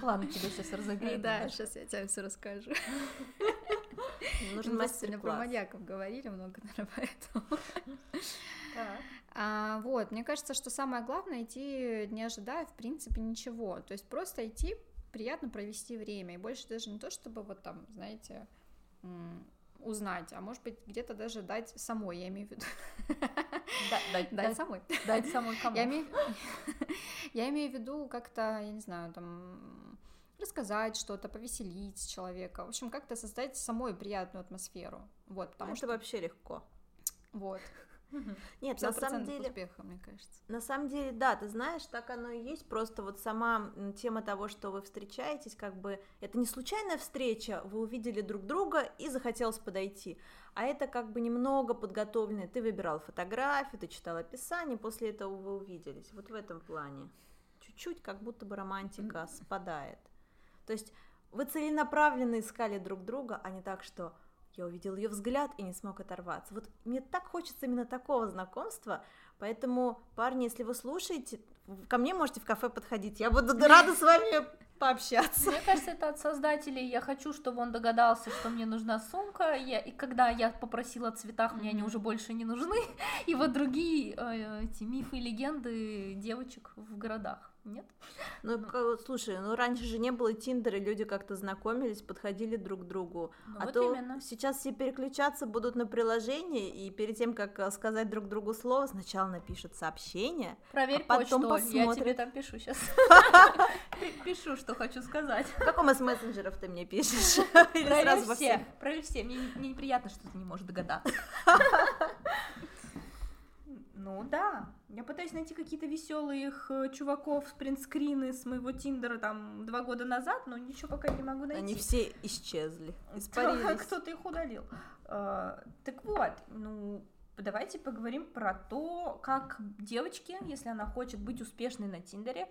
Ладно, тебя сейчас разогреем. Да, сейчас я тебе все расскажу. Нужен сегодня про мастер-класс. маньяков говорили много, наверное, поэтому. А, вот, мне кажется, что самое главное идти не ожидая, в принципе, ничего. То есть просто идти, приятно провести время. И больше даже не то, чтобы вот там, знаете, узнать, а может быть, где-то даже дать самой, я имею в виду. Да, Дать Дать дать- самой. дать самой кому. Я имею, я имею в виду как-то, я не знаю, там рассказать что-то, повеселить человека, в общем, как-то создать самой приятную атмосферу, вот, потому Ну, Это что вообще легко. вот Нет, на самом 100% деле, успеха, мне кажется. на самом деле, да, ты знаешь, так оно и есть. Просто вот сама тема того, что вы встречаетесь, как бы это не случайная встреча, вы увидели друг друга и захотелось подойти, а это как бы немного подготовленное. Ты выбирал фотографию, ты читал описание, после этого вы увиделись. Вот в этом плане. Чуть-чуть как будто бы романтика спадает. То есть вы целенаправленно искали друг друга, а не так, что я увидел ее взгляд и не смог оторваться. Вот мне так хочется именно такого знакомства, поэтому, парни, если вы слушаете, ко мне можете в кафе подходить, я буду рада с вами пообщаться. Мне кажется, это от создателей. Я хочу, чтобы он догадался, что мне нужна сумка. Я, и когда я попросила о цветах, мне они уже больше не нужны. И вот другие э, эти мифы и легенды девочек в городах. Нет? Ну, ка- слушай, ну раньше же не было Тиндера, люди как-то знакомились, подходили друг к другу. Ну, а вот то именно. сейчас все переключаться будут на приложение, и перед тем, как э, сказать друг другу слово, сначала напишут сообщение. Проверь а потом почту. Я тебе там пишу сейчас. Пишу, что хочу сказать. В каком из мессенджеров ты мне пишешь? Проверь все. Проверь все. Мне неприятно, что ты не можешь догадаться. Ну да, я пытаюсь найти какие-то веселых э, чуваков принтскрины с моего Тиндера там два года назад, но ничего пока не могу найти. Они все исчезли, испарились. Кто-то их удалил. А, Так вот, ну, давайте поговорим про то, как девочке, если она хочет быть успешной на Тиндере,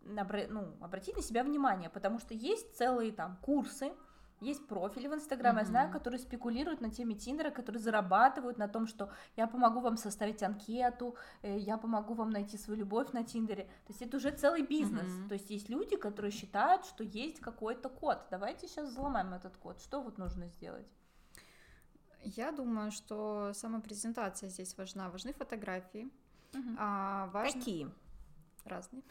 ну, обратить на себя внимание, потому что есть целые там курсы, есть профили в Инстаграме, я знаю, которые спекулируют на теме Тиндера, которые зарабатывают на том, что я помогу вам составить анкету, э, я помогу вам найти свою любовь на Тиндере. То есть это уже целый бизнес. Мгм. То есть есть люди, которые считают, что есть какой-то код. Давайте сейчас взломаем этот код. Что вот нужно сделать? Я думаю, что самопрезентация здесь важна. Важны фотографии. Мгм. А, важно... Какие? Разные.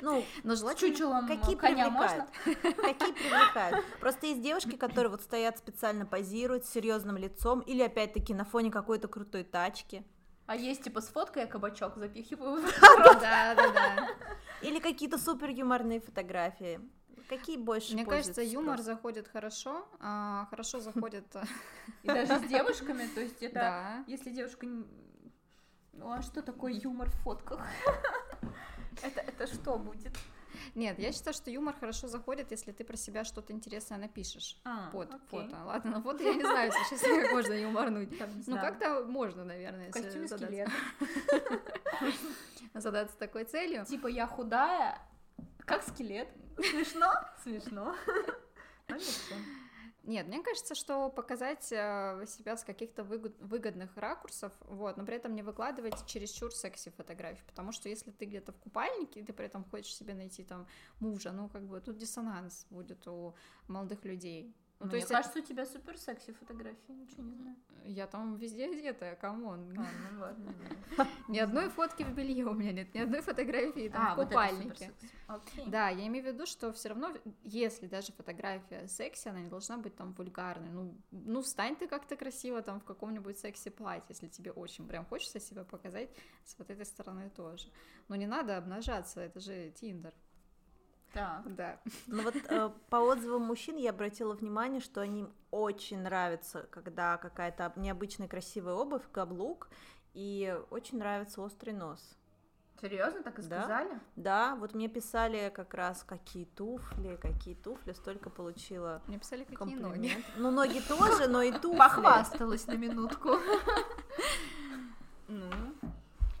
Ну, Но желательно... чучелом какие коня привлекают? можно? Какие привлекают? Просто есть девушки, которые вот стоят специально позируют с серьезным лицом или опять-таки на фоне какой-то крутой тачки. А есть типа с фоткой я кабачок запихиваю. Да, да, да. Или какие-то супер юморные фотографии. Какие больше Мне кажется, юмор заходит хорошо, а, хорошо заходит, э, И даже с девушками, то есть это... да. Если девушка... не- Ну а что такое юмор в фотках? Это, это что будет? Нет, я считаю, что юмор хорошо заходит, если ты про себя что-то интересное напишешь А, под окей. фото. Ладно, на фото я не знаю, честно, как можно юморнуть. Там, Ну, как-то можно, наверное, в если задаться, задаться такой целью. Типа я худая, как скелет. Смешно? Смешно. Но не всем. Нет, мне кажется, что показать э, себя с каких-то выгод- выгодных ракурсов, вот, но при этом не выкладывать чересчур секси фотографии, потому что если ты где-то в купальнике, и ты при этом хочешь себе найти там мужа, ну, как бы тут диссонанс будет у молодых людей. Ну, то Мне есть кажется, у тебя супер секси фотографии, ничего не знаю. я там везде одетая, come on. А, ну ладно. Ни одной фотки в белье у меня нет, ни одной фотографии там А, в это купальнике. Да, я имею в виду, что все равно, если даже фотография секси, она не должна быть там вульгарной. Ну, ну встань ты как-то красиво там в каком-нибудь секси-платье, если тебе очень прям хочется себя показать с вот этой стороны тоже. Но не надо обнажаться, это же Тиндер. Так. Да. Ну вот э, по отзывам мужчин я обратила внимание, что они очень нравится, когда какая-то необычная красивая обувь, каблук, и очень нравится острый нос. Серьезно, так и Да. сказали? Да, вот мне писали как раз какие туфли, какие туфли, столько получила Мне писали, какие ноги. комплимент. Ну, ноги тоже, но и туфли. Похвасталась на минутку. Ну,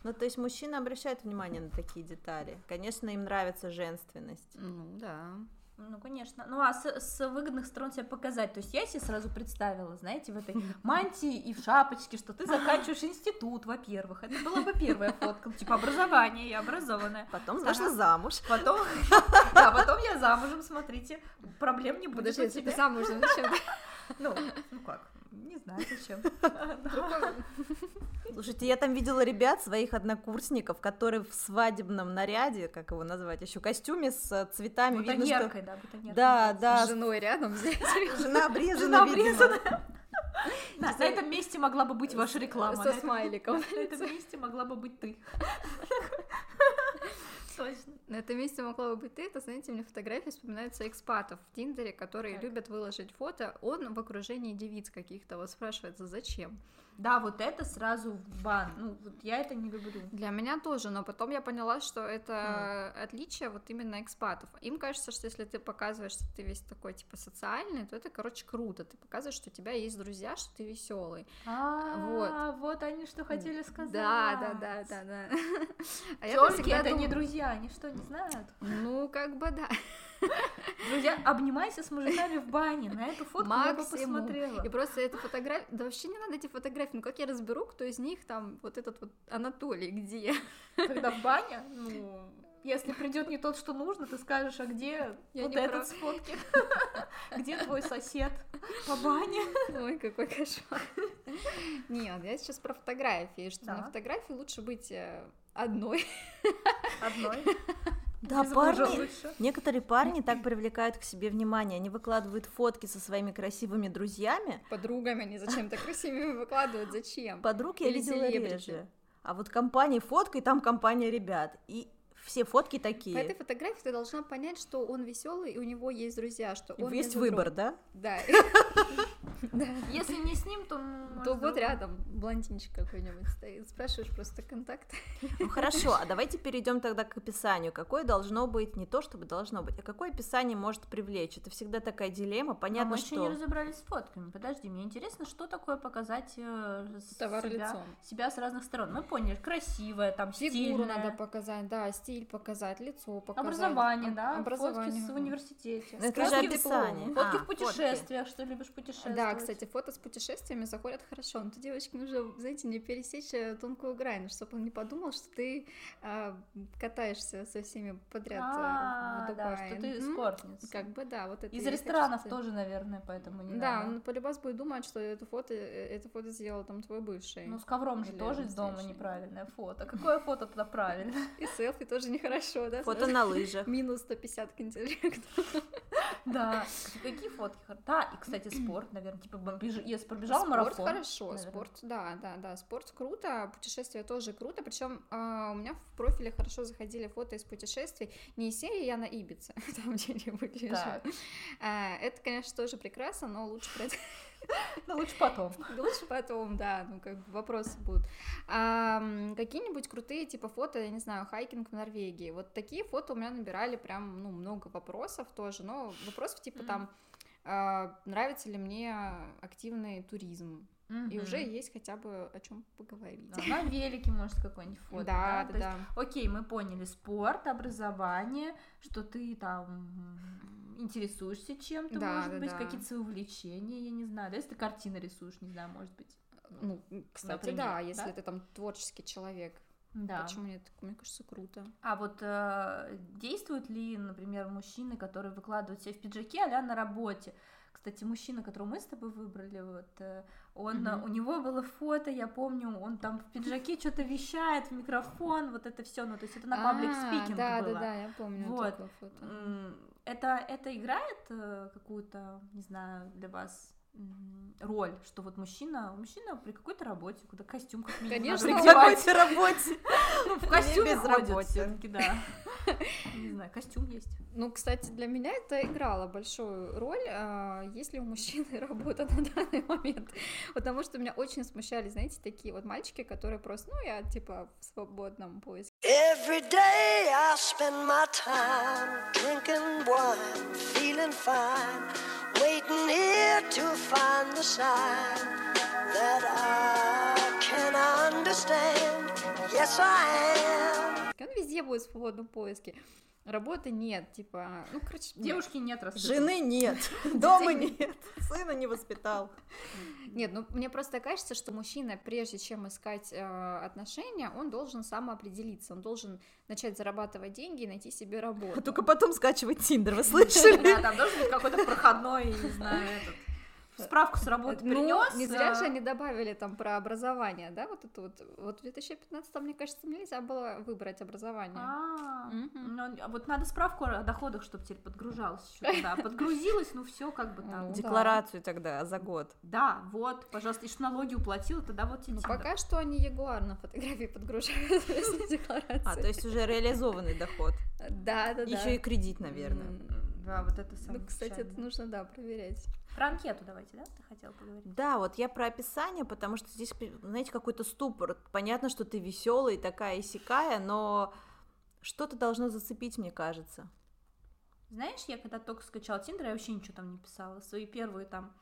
Ну, то есть мужчины обращают внимание на такие детали. Конечно, им нравится женственность. Ну, да. ну, конечно. Ну, а с, с выгодных сторон себя показать. То есть я себе сразу представила, знаете, в этой мантии и в шапочке, что ты заканчиваешь институт, во-первых. Это была бы первая фотка. Типа образование, я образованная. Потом Ага. вышла замуж. Потом, да, потом я замужем, смотрите, проблем не будет Подожди, у тебя. замужем, зачем? Ну, ну как, не знаю зачем. Слушайте, я там видела ребят, своих однокурсников, которые в свадебном наряде, как его назвать, еще костюме с цветами. Бутоньеркой, да, бутоньеркой. Да, С да, женой рядом жена обрезана, Жена обрезана. Да, на этом месте могла бы быть ваша реклама. Со смайликом. На этом месте могла бы быть ты. Точно. На этом месте могла бы быть ты, это, знаете, мне фотографии вспоминаются экспатов в Тиндере, которые Так. любят выложить фото, он в окружении девиц каких-то, вот спрашивается, зачем? Да, вот это сразу в бан. Ну, вот я это не люблю. Для меня тоже, но потом я поняла, что это отличие вот именно экспатов. Им кажется, что если ты показываешь, что ты весь такой, типа, социальный, то это, короче, круто. Ты показываешь, что у тебя есть друзья, что ты веселый. А, вот они что хотели сказать. Да, да, да, да, да. А я Тёлки это не друзья, они что, не знают? Ну, как бы да. Друзья, обнимайся с мужиками в бане, на эту фотку я бы Максимум. посмотрела. И просто эта фотография, да вообще не надо эти фотографии, ну как я разберу, кто из них там, вот этот вот Анатолий, где? Когда в бане, ну, если придет не тот, что нужно, ты скажешь, а где Я вот этот прав. с фотки? Где твой сосед по бане? Ой, какой кошмар. Нет, я сейчас про фотографии, что на фотографии лучше быть э, одной. Одной. Да, парни, некоторые парни так привлекают к себе внимание, они выкладывают фотки со своими красивыми друзьями, Подругами они зачем-то красивыми выкладывают, зачем? подруг я Или видела реже. А вот компании фотка, и там компания ребят, и все фотки По этой такие. фотографии ты должна понять, что он веселый, и у него есть друзья, что он Есть выбор, да? Да. Да. Если не с ним, то... может, То вот рядом блондинчик какой-нибудь стоит. Спрашиваешь просто контакт. Ну хорошо, а давайте перейдем тогда к описанию. Какое должно быть, не то чтобы должно быть, а какое описание может привлечь? Это всегда такая дилемма, Но понятно, мы еще что... не разобрались с фотками. Подожди, мне интересно, что такое показать э, с- Товар себя, лицом. себя с разных сторон. Мы поняли, красивая, там, Фигуру стильная. надо показать, да, стиль показать, лицо показать. Образование, Об- да, образование. фотки с в университете. Ну, это же Фотки- описание. Фотки А, в путешествиях, что любишь путешествовать. Да, кстати, фото с путешествиями заходят хорошо. Но тут девочки нужно, знаете, не пересечь э, тонкую грань, чтобы он не подумал, что ты а, катаешься со всеми подряд э, А, в да, что ты Мгм. эскортница. Как бы да, вот это Из ресторанов хочется. тоже, наверное, поэтому не Да, надо. он полюбас будет думать, что это фото, э, это фото сделал там твой бывший. Ну, с ковром же тоже из дома неправильное фото. Какое фото тогда правильно? И селфи тоже нехорошо, да? Фото сразу? на лыжах. Минус 150 к интеллекту. Да. Какие фотки? Да, и, кстати, спорт, наверное. Типа, если пробежал спорт марафон. хорошо, наверное. спорт, да, да, да, спорт круто, путешествия тоже круто, причем у меня в профиле хорошо заходили фото из путешествий, не из серии я на Ибице, там где-нибудь лежу. А, Это, конечно, тоже прекрасно, но лучше про это Ну, лучше потом. Лучше потом, да, ну как бы вопросы будут. А, какие-нибудь крутые типа фото, я не знаю, хайкинг в Норвегии. Вот такие фото у меня набирали прям, ну, много вопросов тоже, но вопросов типа там, а, нравится ли мне активный туризм. И уже есть хотя бы о чем поговорить. Да, На велике, может, какой-нибудь фото. Да, да, есть, да. Окей, мы поняли спорт, образование, что ты там интересуешься чем-то, Да, может да, быть, да. какие-то свои увлечения, я не знаю. Да, если ты картины рисуешь, не знаю, может быть. Ну, кстати, Например, да, если да? ты там творческий человек. Да. Почему нет? Мне кажется, круто. А вот э, действуют ли, например, мужчины, которые выкладывают себя в пиджаке, а на работе? Кстати, мужчина, которого мы с тобой выбрали, вот э, он, Мгм. у него было фото, я помню, он там в пиджаке что-то вещает в микрофон, вот это все, ну то есть это на паблик А, спикинг Да, было. да, да, я помню Вот. такое фото. Это, это играет э, какую-то, не знаю, для вас роль, что вот мужчина, мужчина при какой-то работе, куда костюм как минимум Конечно, надо одевать. какой-то работе. в костюме ходит безработен. всё-таки, да. Не знаю, костюм есть. Ну, кстати, для меня это играло большую роль, а, есть ли у мужчины работа на данный момент. Потому что меня очень смущали, знаете, такие вот мальчики, которые просто, ну, я типа в свободном поиске. Every day I spend my time drinking wine, feeling fine, waiting here to find the sign that I can understand. Yes, I am. Он везде будет в свободном поиске. Работы нет, типа, ну, короче, нет. Девушки нет раскрыты. Жены нет, дома нет, сына не воспитал. Нет, ну мне просто кажется, что мужчина, прежде чем искать э, отношения, он должен самоопределиться, он должен начать зарабатывать деньги и найти себе А работу. только потом скачивать Тиндер, вы слышали? Да, там должен быть какой-то проходной, не знаю, этот. Справку с работы Ну, принес. не зря же они добавили там про образование, да, вот это вот. Вот в 2015, мне кажется, нельзя было выбрать образование. А, ну, а вот надо справку о доходах, чтобы теперь подгружалось еще туда. Подгрузилась, ну все как бы там. Ну, Декларацию тогда за год. Да, вот, пожалуйста, и что налоги уплатила, тогда вот тебе Ну, пока что они Ягуар на фотографии подгружают вместо декларации. А, то есть уже реализованный доход. Да, да, да. Еще и кредит, наверное. Да, вот это самое Ну, кстати, это нужно, да, проверять. Про анкету давайте, да, ты хотела поговорить? Да, вот я про описание, потому что здесь, знаете, какой-то ступор. Понятно, что ты веселая такая и сякая, но что-то должно зацепить, мне кажется. Знаешь, я когда только скачала Тиндер, я вообще ничего там не писала. Свои первые там,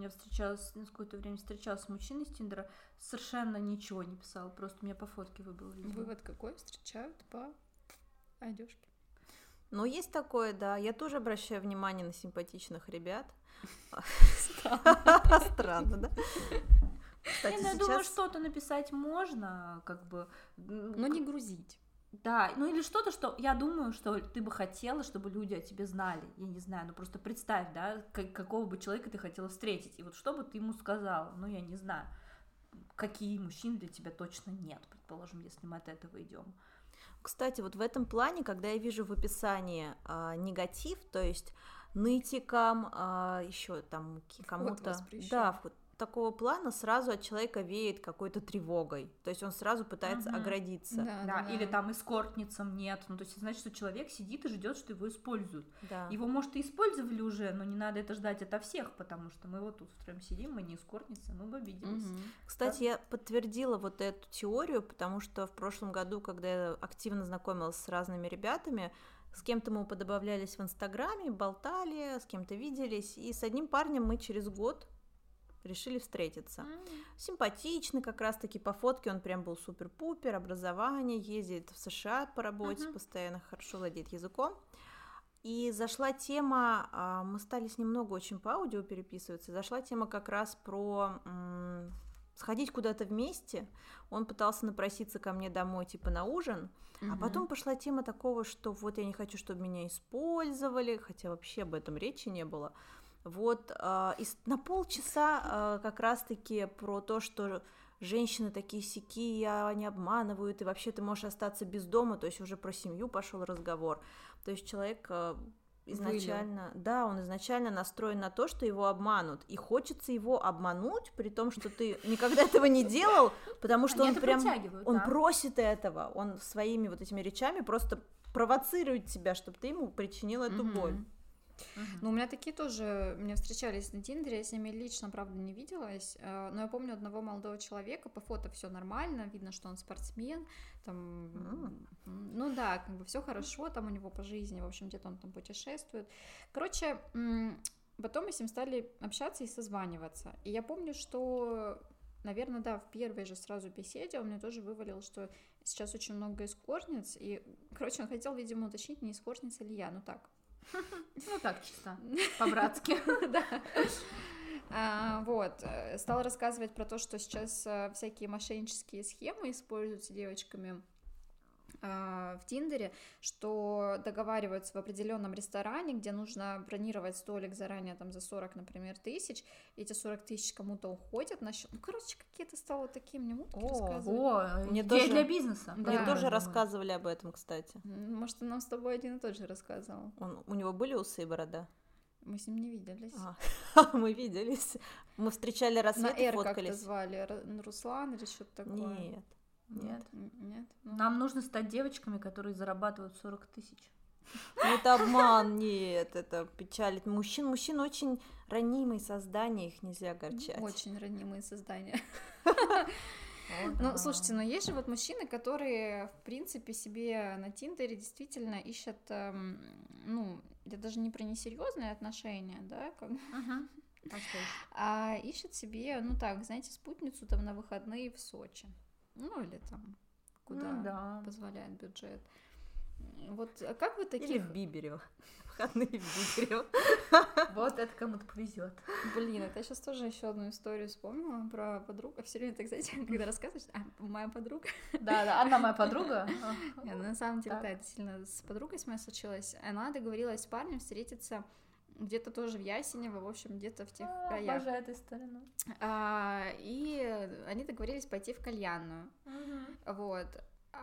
я встречалась, на какое-то время встречалась с мужчиной с Тиндера, совершенно ничего не писала, просто у меня по фотке выбыл, видимо. Вывод какой? Встречают по одежке. Но есть такое, да. Я тоже обращаю внимание на симпатичных ребят. Странно, да? Кстати, ну, я думаю, сейчас... что-то написать можно, как бы. Но не грузить. Да, ну или что-то, что я думаю, что ты бы хотела, чтобы люди о тебе знали. Я не знаю, ну просто представь, да, как- какого бы человека ты хотела встретить. И вот что бы ты ему сказала, ну я не знаю, какие мужчин для тебя точно нет, предположим, если мы от этого идем. Кстати, вот в этом плане, когда я вижу в описании а, негатив, то есть нытикам, еще там кому-то, да, вот такого плана сразу от человека веет какой-то тревогой, то есть он сразу пытается Мгм. оградиться. Да, Да, да, или да. там эскортницам нет. Ну, то есть, значит, что человек сидит и ждет, что его используют. Да. Его, может, и использовали уже, но не надо это ждать ото всех, потому что мы вот тут втроем сидим, мы не эскортницы, мы бы обиделись. Мгм. Кстати, я подтвердила вот эту теорию, потому что в прошлом году, когда я активно знакомилась с разными ребятами, с кем-то мы подобавлялись в Инстаграме, болтали, с кем-то виделись, и с одним парнем мы через год решили встретиться. Симпатичный как раз-таки по фотке, он прям был супер-пупер, образование, ездит в США по работе, Мгм. постоянно хорошо владеет языком. И зашла тема, а, мы стали с ним много очень по аудио переписываться, зашла тема как раз про сходить куда-то вместе. Он пытался напроситься ко мне домой, типа на ужин, а Мгм. потом пошла тема такого, что вот я не хочу, чтобы меня использовали, хотя вообще об этом речи не было. Вот а, и на полчаса а, как раз-таки про то, что женщины такие сики, они обманывают, и вообще ты можешь остаться без дома, то есть уже про семью пошел разговор. То есть человек изначально, да, он изначально настроен на то, что его обманут, и хочется его обмануть, при том, что ты никогда этого не делал, потому что Они он прям, он да. просит этого, он своими вот этими речами просто провоцирует тебя, чтобы ты ему причинил эту Мгм. боль. Ну, у меня такие тоже, мне встречались на Тиндере, я с ними лично, правда, не виделась, э, но я помню одного молодого человека, по фото все нормально, видно, что он спортсмен, там, м, ну да, как бы все хорошо там у него по жизни, в общем, где-то он там путешествует. Короче, потом мы с ним стали общаться и созваниваться, и я помню, что Наверное, да, в первой же сразу беседе он мне тоже вывалил, что сейчас очень много эскортниц, и, короче, он хотел, видимо, уточнить, не эскортница ли я, ну так, Ну так, чисто, по-братски. Да. А, вот, э, стал рассказывать про то, что сейчас э, всякие мошеннические схемы используются девочками в Тиндере, что договариваются в определенном ресторане, где нужно бронировать столик заранее там за 40, например, тысяч, эти 40 тысяч кому-то уходят на счет. Ну, короче, какие-то стало такие мне мутки О, рассказывать. О, Мне тоже- для бизнеса. Да. Мне тоже рассказывали об этом, кстати. Может, он нам с тобой один и тот же рассказывал. Он, у него были усы и борода? Мы с ним не виделись. А, мы виделись. Мы встречали На рассвет и «Р» как-то фоткались. звали. Руслан или что-то такое. Нет. Нет. Нет? Ну, Нам нужно стать девочками, которые зарабатывают 40 тысяч. Ну, Это обман, нет, это печалит. Мужчин, мужчин очень ранимые создания, их нельзя огорчать. Очень ранимые создания. Ну, слушайте, но есть же вот мужчины, которые, в принципе, себе на Тиндере действительно ищут, эм, ну, я даже не про несерьезные отношения, да, как. А ещё? а себе, ну так, знаете, спутницу там на выходные в Сочи. Ну, или там, куда Ну да. позволяет бюджет. Вот а как вы Или таких... в Биберево. Выходные в Биберево. Вот это кому-то повезет. Блин, это я сейчас тоже еще одну историю вспомнила про подругу. Все время так, знаете, когда рассказываешь, а, моя подруга. Да, да, она моя подруга. Нет, на самом деле, да, это сильно с подругой с моей случилось. Она договорилась с парнем встретиться где-то тоже в Ясенево, в общем, где-то в тех А, краях. Обожаю эту историю. ну. А, и они договорились пойти в кальянную. Вот.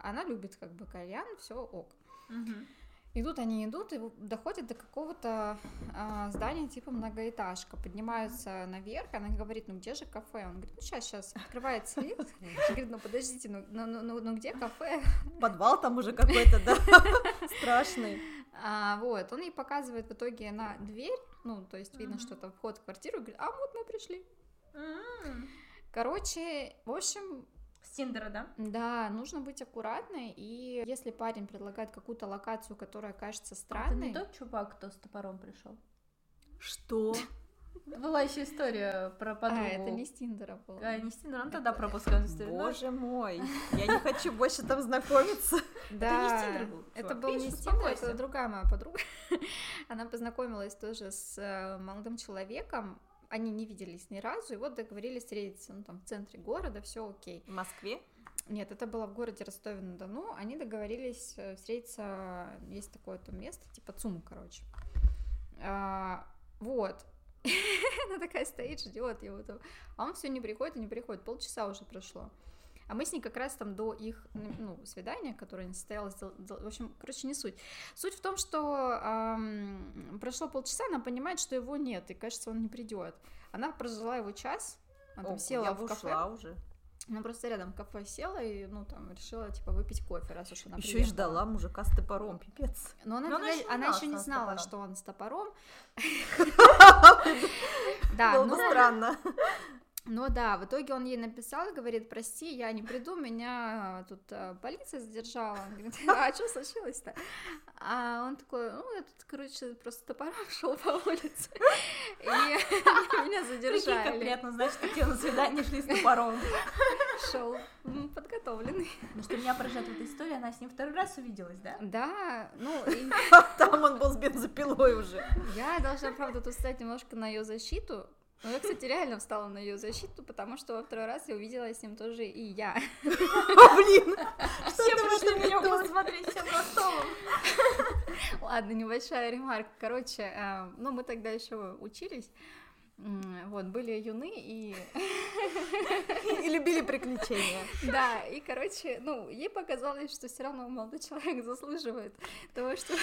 Она любит как бы кальян, все ок. Мгм. Идут они идут и доходят до какого-то а, здания типа многоэтажка, поднимаются наверх, она говорит, ну где же кафе? Он говорит, ну сейчас, сейчас, открывается лифт. Говорит, ну подождите, ну, ну, ну, ну, ну где кафе? Подвал там уже какой-то, да, страшный. А, вот, он ей показывает в итоге на дверь, ну, то есть видно, Мгм. что это вход в квартиру, и говорит, а вот мы пришли. М. Короче, в общем, С Тиндера, да? да, нужно быть аккуратной, и если парень предлагает какую-то локацию, которая кажется Это не странной, тот чувак, кто с топором пришел. Что? Была еще история про а, подругу. это не с Тиндера было. А, не с Тиндера, ну тогда пропускаем историю. Ну, Боже мой, я не хочу больше там знакомиться. Да, не с был, это был не с это другая моя подруга. Она познакомилась тоже с э, молодым человеком, они не виделись ни разу, и вот договорились встретиться, ну, там, в центре города, все окей. В Москве? Нет, это было в городе Ростове-на-Дону. Они договорились э, встретиться, есть такое там место, типа ЦУМ, короче. А, вот. Она такая стоит, ждет его там. А он все не приходит и не приходит. Полчаса уже прошло. А мы с ней как раз там до их, ну, свидания, которое не состоялось, в общем, короче, не суть. Суть в том, что ам, прошло полчаса, она понимает, что его нет, и кажется, он не придет. Она прожила его час, она там О, села я в кафе. ушла уже. Она просто рядом в кафе села и, ну, там, решила, типа, выпить кофе, раз уж она Еще и ждала мужика с топором, пипец. Но она, Но она не она еще не знала, что он с топором. Да, но, странно. Но да, в итоге он ей написал и говорит, прости, я не приду, меня тут э, полиция задержала. Он говорит, а что случилось-то? А он такой, ну, я тут, короче, просто топором шел по улице, и меня Прикинь, задержали. приятно знать, что тебе на свидание шли с топором. Шел подготовленный. Но что меня поражает в этой истории, она с ним второй раз увиделась, да? Да, ну, и Там он был с бензопилой уже. Я должна, правда, тут стать немножко на ее защиту. Но я, кстати, реально встала на ее защиту, потому что во второй раз я увидела с ним тоже и я. О, блин! Все пришли меня посмотреть всем Ростовом. Ладно, небольшая ремарка. Короче, э, ну, мы тогда еще учились. Вот, были юны, и И любили приключения. да, и, короче, ну, ей показалось, что все равно молодой человек заслуживает того, что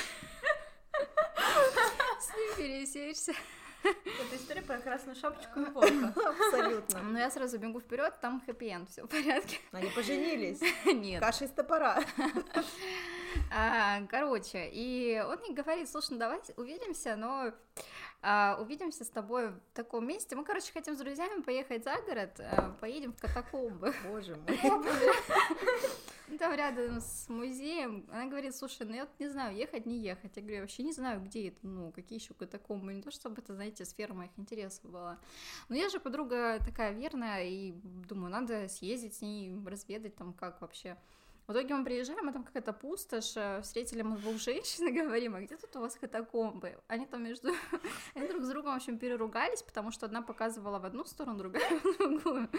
с ним пересечься. Это история про красную шапочку и волка. Абсолютно. Но я сразу бегу вперед, там хэппи-энд, все в порядке. Они поженились. Нет. Каша из топора. А, короче, и он мне говорит, слушай, ну давай увидимся, но а, увидимся с тобой в таком месте. Мы, короче, хотим с друзьями поехать за город, а, поедем в катакомбы. Боже мой. Там рядом с музеем. Она говорит, слушай, ну я вот не знаю, ехать, не ехать. Я говорю, я вообще не знаю, где это, ну, какие еще катакомбы. Не то, чтобы это, знаете, сфера моих интересов была. Но я же подруга такая верная, и думаю, надо съездить с ней, разведать там, как вообще. В итоге мы приезжаем, а там какая-то пустошь, э, встретили мы двух женщин и говорим, а где тут у вас катакомбы? Они там между... Они друг с другом, в общем, переругались, потому что одна показывала в одну сторону, другая в другую.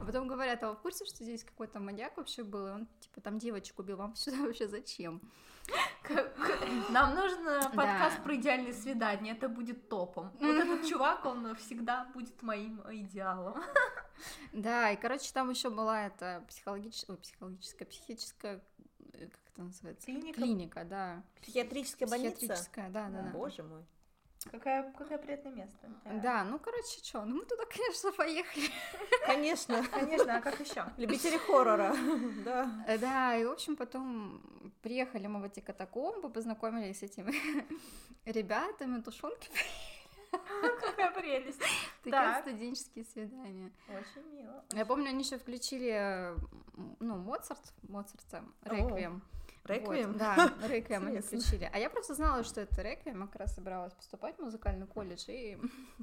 А потом говорят, а вы в курсе, что здесь какой-то маньяк вообще был? И он, типа, там девочек убил, вам сюда вообще зачем? Нам нужно подкаст Да. про идеальные свидания, это будет топом. Вот этот чувак, он всегда будет моим идеалом. Да, и, короче, там еще была эта психологическая, ой, психологическая, психическая, э, как это называется? Клиника? Клиника, да. Психиатрическая больница? Психиатрическая, да, да. Боже мой. Какое, какое приятное место. Да, ну, короче, что, ну мы туда, конечно, поехали. Конечно. Конечно, а как еще? Любители хоррора, да. Э, Да, и, в общем, потом приехали мы в эти катакомбы, познакомились с этими ребятами, тушенки, Какая прелесть. такие Так. студенческие свидания. Очень мило. Я помню, они еще включили, ну, Моцарт, Моцарта, Реквием. Реквием? Вот, да, Реквием они включили. А я просто знала, что это Реквием, я как раз собиралась поступать в музыкальный колледж и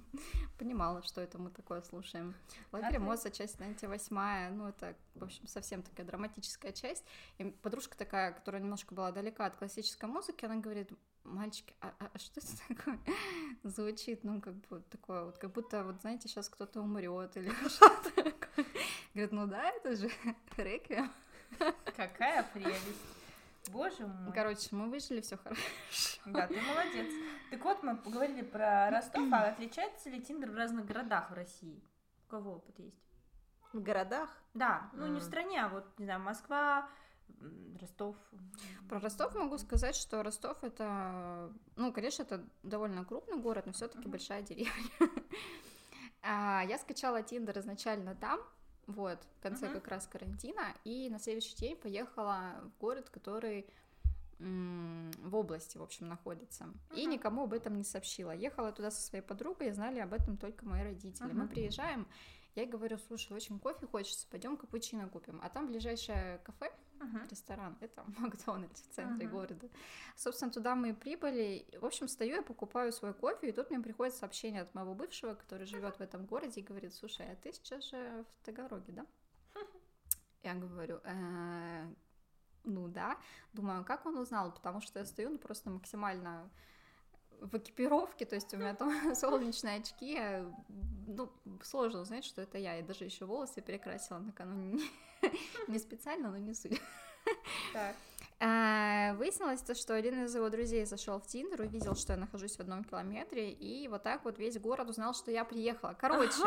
понимала, что это мы такое слушаем. Лагерь. Моца, часть 98 ну, это, в общем, совсем такая драматическая часть. И подружка такая, которая немножко была далека от классической музыки, она говорит, мальчики, а, а- а что это такое звучит? Ну, как бы такое вот, как будто, вот, знаете, сейчас кто-то умрет или что-то такое. Говорит, ну да, это же Реквием. Какая прелесть. Боже мой. Короче, мы выжили, все хорошо. Да, ты молодец. Так вот, мы поговорили про Ростов, а отличается ли Тиндер в разных городах в России? У кого опыт есть? В городах? Да, ну не в стране, а вот, не знаю, Москва, Ростов. Про Ростов могу сказать, что Ростов это, ну, конечно, это довольно крупный город, но все-таки Мгм. большая деревня. А, Я скачала Тиндер изначально там, вот, в конце Мгм. как раз карантина, и на следующий день поехала в город, который в области, в общем, находится. И Мгм. никому об этом не сообщила. Ехала туда со своей подругой, и знали об этом только мои родители. Мы Мгм. приезжаем, я говорю, слушай, очень кофе хочется, пойдем капучино купим. А там ближайшее кафе, Мгм. ресторан, это Макдональдс в центре Мгм. города. Собственно, туда мы и прибыли. В общем, стою, я покупаю свой кофе, и тут мне приходит сообщение от моего бывшего, который живет в этом городе, и говорит, слушай, а ты сейчас же в Тагароге, да? Я говорю, «Э, ну да. Думаю, как он узнал? Потому что я стою ну, просто максимально в экипировке, то есть у меня там солнечные очки, ну, сложно узнать, что это я, я даже еще волосы перекрасила накануне, не специально, но не суть. Так. А, Выяснилось то, что один из его друзей зашел в Тиндер, увидел, что я нахожусь в одном километре, и вот так вот весь город узнал, что я приехала. Короче,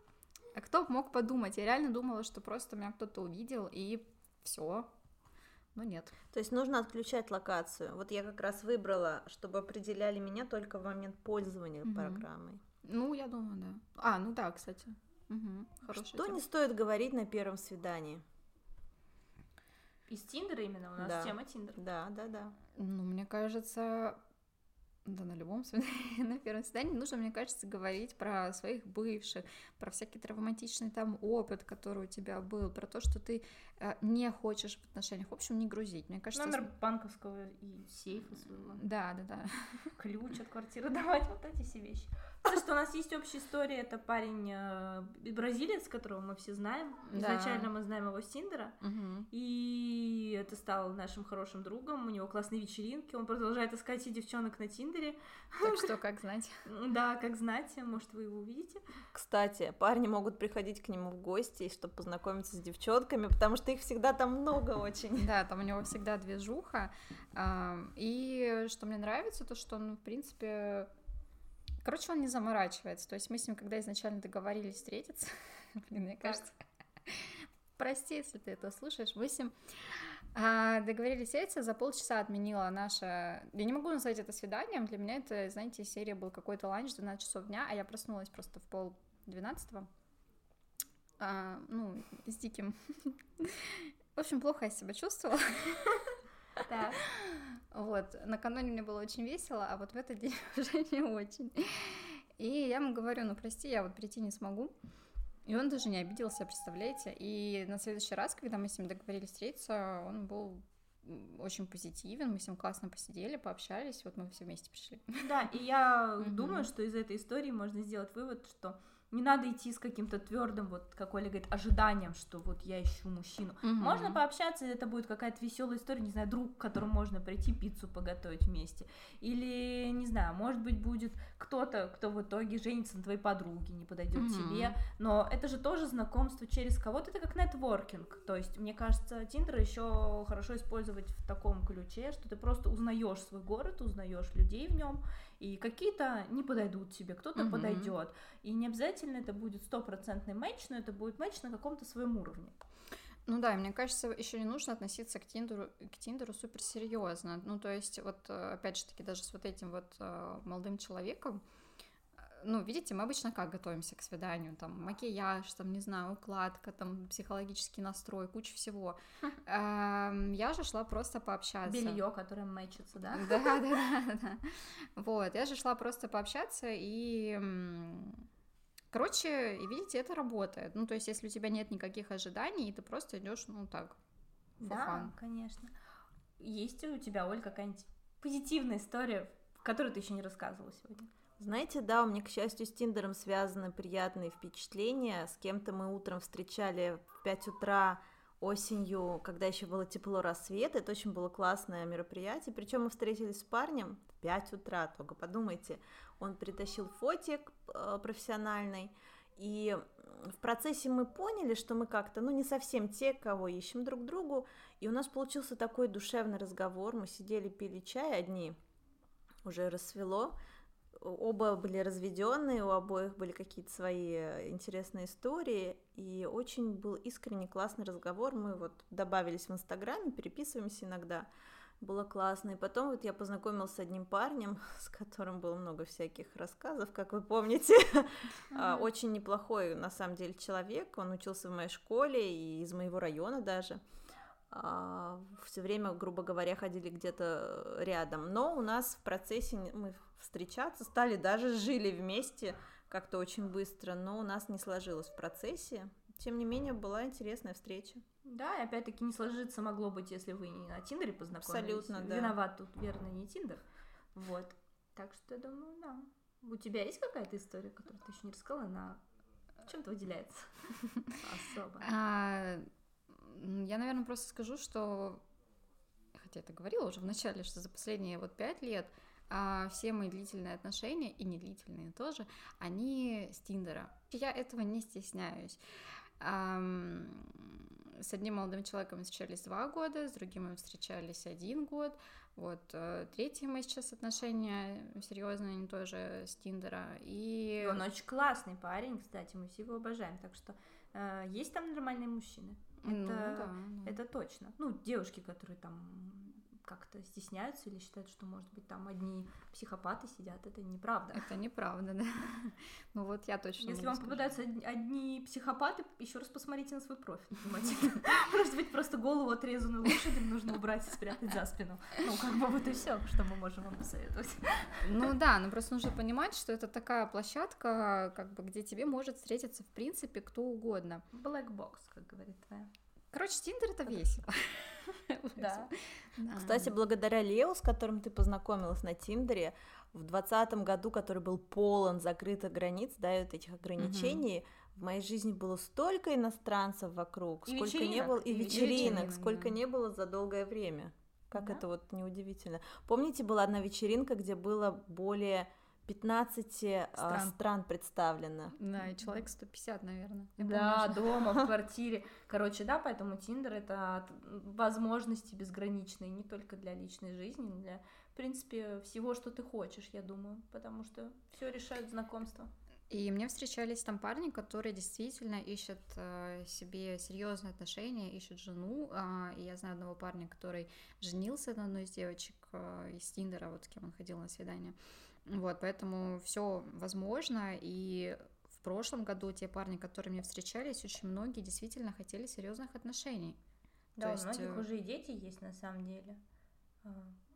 а кто мог подумать? Я реально думала, что просто меня кто-то увидел, и все. Но нет. То есть нужно отключать локацию. Вот я как раз выбрала, чтобы определяли меня только в момент пользования Мгм. программой. Ну, я думаю, да. А, ну да, кстати. Хорошая Что тема. не стоит говорить на первом свидании? Из Тиндера именно у нас Да. тема Тиндер. Да, да, да. Ну, мне кажется, да, на любом свидании, на первом свидании нужно, мне кажется, говорить про своих бывших, про всякий травматичный там опыт, который у тебя был, про то, что ты э, не хочешь в отношениях. В общем, не грузить. Мне кажется, Номер банковского и сейфа своего. да, да, да. ключ от квартиры давать, вот эти все вещи. Потому что у нас есть общая история, это парень э, бразилец, которого мы все знаем. Да. Изначально мы знаем его с Тиндера. И это стал нашим хорошим другом, у него классные вечеринки, он продолжает искать себе девчонок на Тиндере. Так что, как знать? Да, как знать, может, вы его увидите. Кстати, парни могут приходить к нему в гости, чтобы познакомиться с девчонками, потому что их всегда там много очень. Да, там у него всегда движуха. И что мне нравится, то что он, в принципе... Короче, он не заморачивается. То есть мы с ним, когда изначально договорились встретиться, блин, мне кажется... Прости, если ты это слушаешь. Мы с ним а, договорились встретиться, за полчаса отменила наша... Я не могу назвать это свиданием, для меня это, знаете, серия был какой-то ланч 12 часов дня, а я проснулась просто в пол двенадцатого. А, ну, с диким... В общем, плохо я себя чувствовала. Так. Вот, накануне мне было очень весело, а вот в этот день уже не очень. И я ему говорю, ну прости, я вот прийти не смогу. И он даже не обиделся, представляете? И на следующий раз, когда мы с ним договорились встретиться, он был очень позитивен, мы с ним классно посидели, пообщались, вот мы все вместе пришли. Да, и я думаю, что из этой истории можно сделать вывод, что не надо идти с каким-то твердым, вот как Оля говорит, ожиданием, что вот я ищу мужчину. Можно пообщаться, это будет какая-то веселая история, не знаю, друг, к которому можно прийти пиццу поготовить вместе. Или, не знаю, может быть, будет кто-то, кто в итоге женится на твоей подруге, не подойдет Мгм. тебе. Но это же тоже знакомство через кого-то, это как нетворкинг. То есть, мне кажется, Тиндер еще хорошо использовать в таком ключе, что ты просто узнаешь свой город, узнаешь людей в нем, и какие-то не подойдут тебе, кто-то Мгм. подойдет. И не обязательно это будет стопроцентный матч, но это будет матч на каком-то своем уровне. Ну да, мне кажется, еще не нужно относиться к Тиндеру, к Тиндеру супер серьезно. Ну, то есть, вот, э, опять же таки, даже с вот этим вот э, молодым человеком, ну, видите, мы обычно как готовимся к свиданию, там, макияж, там, не знаю, укладка, там, психологический настрой, куча всего. Эм, Я же шла просто пообщаться. Белье, которое мэчится, да? Да, да, да, да. Вот, я же шла просто пообщаться и... Короче, видите, это работает. Ну, то есть, если у тебя нет никаких ожиданий, и ты просто идешь, ну, так, Да, конечно. Есть у тебя, Оль, какая-нибудь позитивная история, которую ты еще не рассказывала сегодня? Знаете, да, у меня, к счастью, с Тиндером связаны приятные впечатления. С кем-то мы утром встречали в 5 утра осенью, когда еще было тепло рассвет. Это очень было классное мероприятие. Причем мы встретились с парнем в 5 утра, только подумайте. Он притащил фотик э, профессиональный. И в процессе мы поняли, что мы как-то, ну, не совсем те, кого ищем друг другу. И у нас получился такой душевный разговор. Мы сидели, пили чай одни, уже рассвело. Оба были разведенные, у обоих были какие-то свои э, интересные истории, и очень был искренний классный разговор. Мы вот добавились в Инстаграме, переписываемся иногда. Было классно. И потом вот я познакомилась с одним парнем, с которым было много всяких рассказов, как вы помните. А, Очень неплохой, на самом деле, человек. Он учился в моей школе и из моего района даже. Все время, грубо говоря, ходили где-то рядом. Но у нас в процессе мы встречаться стали, даже жили вместе как-то очень быстро, но у нас не сложилось в процессе. Тем не менее, была интересная встреча. Да, и опять-таки не сложиться могло быть, если вы не на Тиндере познакомились. Абсолютно, да. Виноват тут, верно, не Тиндер. Вот. Так что, я думаю, да. У тебя есть какая-то история, которую ты еще не рассказала, она чем-то выделяется особо? Я, наверное, просто скажу, что, хотя это говорила уже в начале, что за последние вот пять лет а, все мои длительные отношения, и не длительные тоже, они с Тиндера. Я этого не стесняюсь. С одним молодым человеком мы встречались два года, с другим мы встречались один год. Вот, э, третьи мы сейчас отношения серьезные, они тоже с Тиндера. И он очень классный парень, кстати, мы все его обожаем. Так что э, есть там нормальные мужчины. Ну, Это, да, да. это точно. Ну, девушки, которые там как-то стесняются или считают, что, может быть, там одни психопаты сидят, это неправда. Это неправда, да. Ну вот я точно Если вам попадаются од- одни психопаты, еще раз посмотрите на свой профиль. Может быть, просто голову отрезанную лошадям нужно убрать и спрятать за спину. Ну, как бы вот и все, что мы можем вам посоветовать. Ну да, но просто нужно понимать, что это такая площадка, как бы, где тебе может встретиться, в принципе, кто угодно. Black box, как говорит твоя. Короче, Тиндер это весело. Да. Кстати, благодаря Лео, с которым ты познакомилась на Тиндере, в двадцатом году, который был полон закрытых границ, да, и вот этих ограничений, в моей жизни было столько иностранцев вокруг, И сколько не было, и и вечеринок, вечеринок, сколько да. не было за долгое время. Как Да. это вот неудивительно. Помните, была одна вечеринка, где было более 15 а, Стран. стран представлено? Да, и человек 150, наверное. Я Да, помню, дома, в квартире. Короче, да, поэтому Тиндер это возможности безграничные не только для личной жизни, но для, в принципе, всего, что ты хочешь, я думаю, потому что все решают знакомства. И мне встречались там парни, которые действительно ищут э, себе серьезные отношения, ищут жену. а, и я знаю одного парня, который женился на одной из девочек э, из Тиндера, вот с кем он ходил на свидание. Вот, поэтому все возможно. И в прошлом году те парни, которые мне встречались, очень многие действительно хотели серьезных отношений. Да, То у есть, многих э, уже и дети есть на самом деле. А,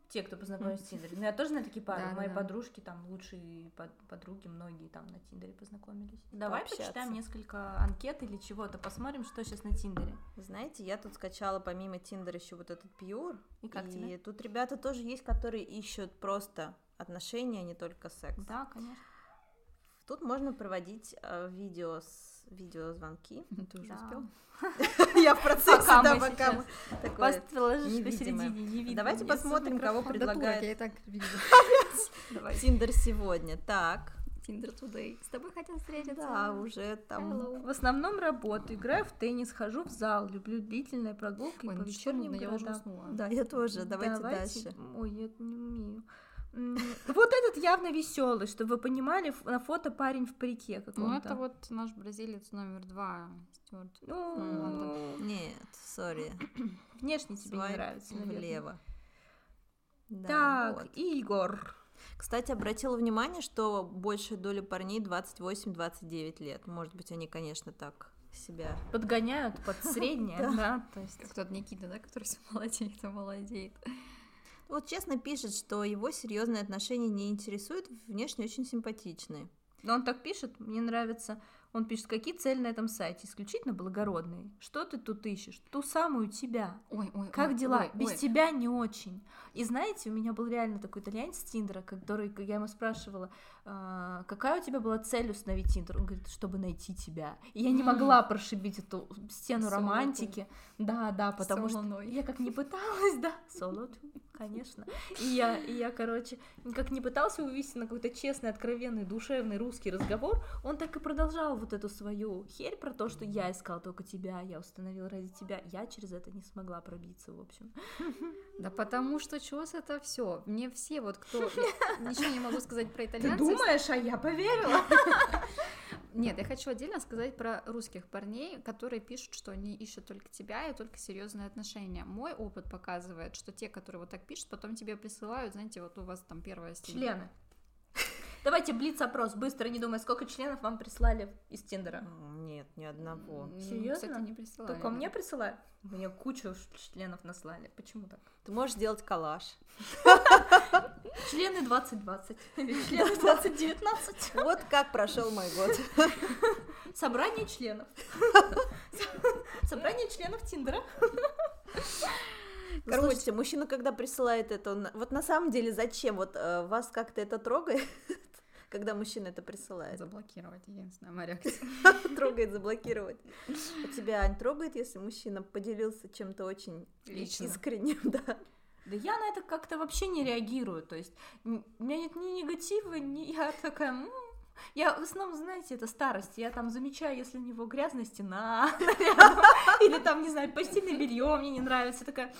Те, кто познакомился в Тиндере. Ну, я тоже на такие пары. Да, Мои да. подружки, там, лучшие под- подруги, многие там на Тиндере познакомились. Давай Пообщаться. почитаем несколько анкет или чего-то, посмотрим, что сейчас на Тиндере. Знаете, я тут скачала помимо Тиндера еще вот этот Пьюр. И как тебе? тут ребята тоже есть, которые ищут просто отношения, а не только секс. Да, конечно. Тут можно проводить э, видео с видеозвонки. Ты уже Да. успел? Я в процессе, Пока да, пока мы такое невидимое. посередине, не видно. Давайте посмотрим, кого турок, я и предлагает так вижу. Тиндер сегодня. Так, Тиндер Today. С тобой хотел встретиться. да, уже там... Hello. В основном работаю, играю в теннис, хожу в зал, люблю длительные прогулки Ой, по ну вечерним ну, я уже городам. уснула. Да, я тоже. Давайте, Давайте- дальше. Ой, я это не умею. Вот этот явно веселый, чтобы вы понимали, на фото парень в парике Ну, каком-то. это вот наш бразилец номер два, Стюарт. Ну, Нет, сори. внешне тебе не нравится, наверное. влево. Да, Так, вот. Игорь. Кстати, обратила внимание, что большая доля парней 28-29 лет. Может быть, они, конечно, так себя... Подгоняют под среднее, да, то есть... Как тот Никита, да, который все молодеет и молодеет. Вот честно пишет, что его серьезные отношения не интересуют, внешне очень симпатичные. Но он так пишет, мне нравится. Он пишет, какие цели на этом сайте? Исключительно благородные. Что ты тут ищешь? Ту самую тебя. Ой, ой, Как ой, дела? ой, Без ой. тебя не очень. И знаете, у меня был реально такой итальянец Тиндера, который, когда я ему спрашивала, «А, какая у тебя была цель установить Тиндер, он говорит, чтобы найти тебя. И я не могла прошибить эту стену Соло романтики. Да, да, потому что я как не пыталась, да, соло, конечно. И я, и я, короче, как не пытался вывести на какой-то честный, откровенный, душевный русский разговор, он так и продолжал вот эту свою херь про то, что я искал только тебя, я установил ради тебя. Я через это не смогла пробиться, в общем. Да потому что чёс это все. Мне все вот кто... Ничего не могу сказать про Ты итальянцев. думаешь, а я поверила? Нет, я хочу отдельно сказать про русских парней, которые пишут, что они ищут только тебя и только серьезные отношения. Мой опыт показывает, что те, которые вот так пишут, потом тебе присылают, знаете, вот у вас там первая стена. Члены. Давайте блиц-опрос, быстро, не думай, сколько членов вам прислали из Тиндера? Нет, ни одного. М, Серьезно? Кстати, не присылали. Только мне присылают? Мне кучу членов наслали. Почему так? Ты можешь сделать коллаж. Члены 2020 или члены 2019. Вот как прошел мой год. Собрание членов. Собрание членов Тиндера. Короче, мужчина, когда присылает это, он... вот на самом деле зачем? Вот э, вас как-то это трогает, когда мужчина это присылает? Заблокировать, единственная моя реакция. Трогает, заблокировать. А тебя, Ань, трогает, если мужчина поделился чем-то очень Лично. искренним, да? Да я на это как-то вообще не реагирую. То есть м, у меня нет ни негатива, ни я такая... «М». Я в основном, знаете, это старость. Я там замечаю, если у него грязная стена или там, не знаю, постельное белье мне не нравится. Такая,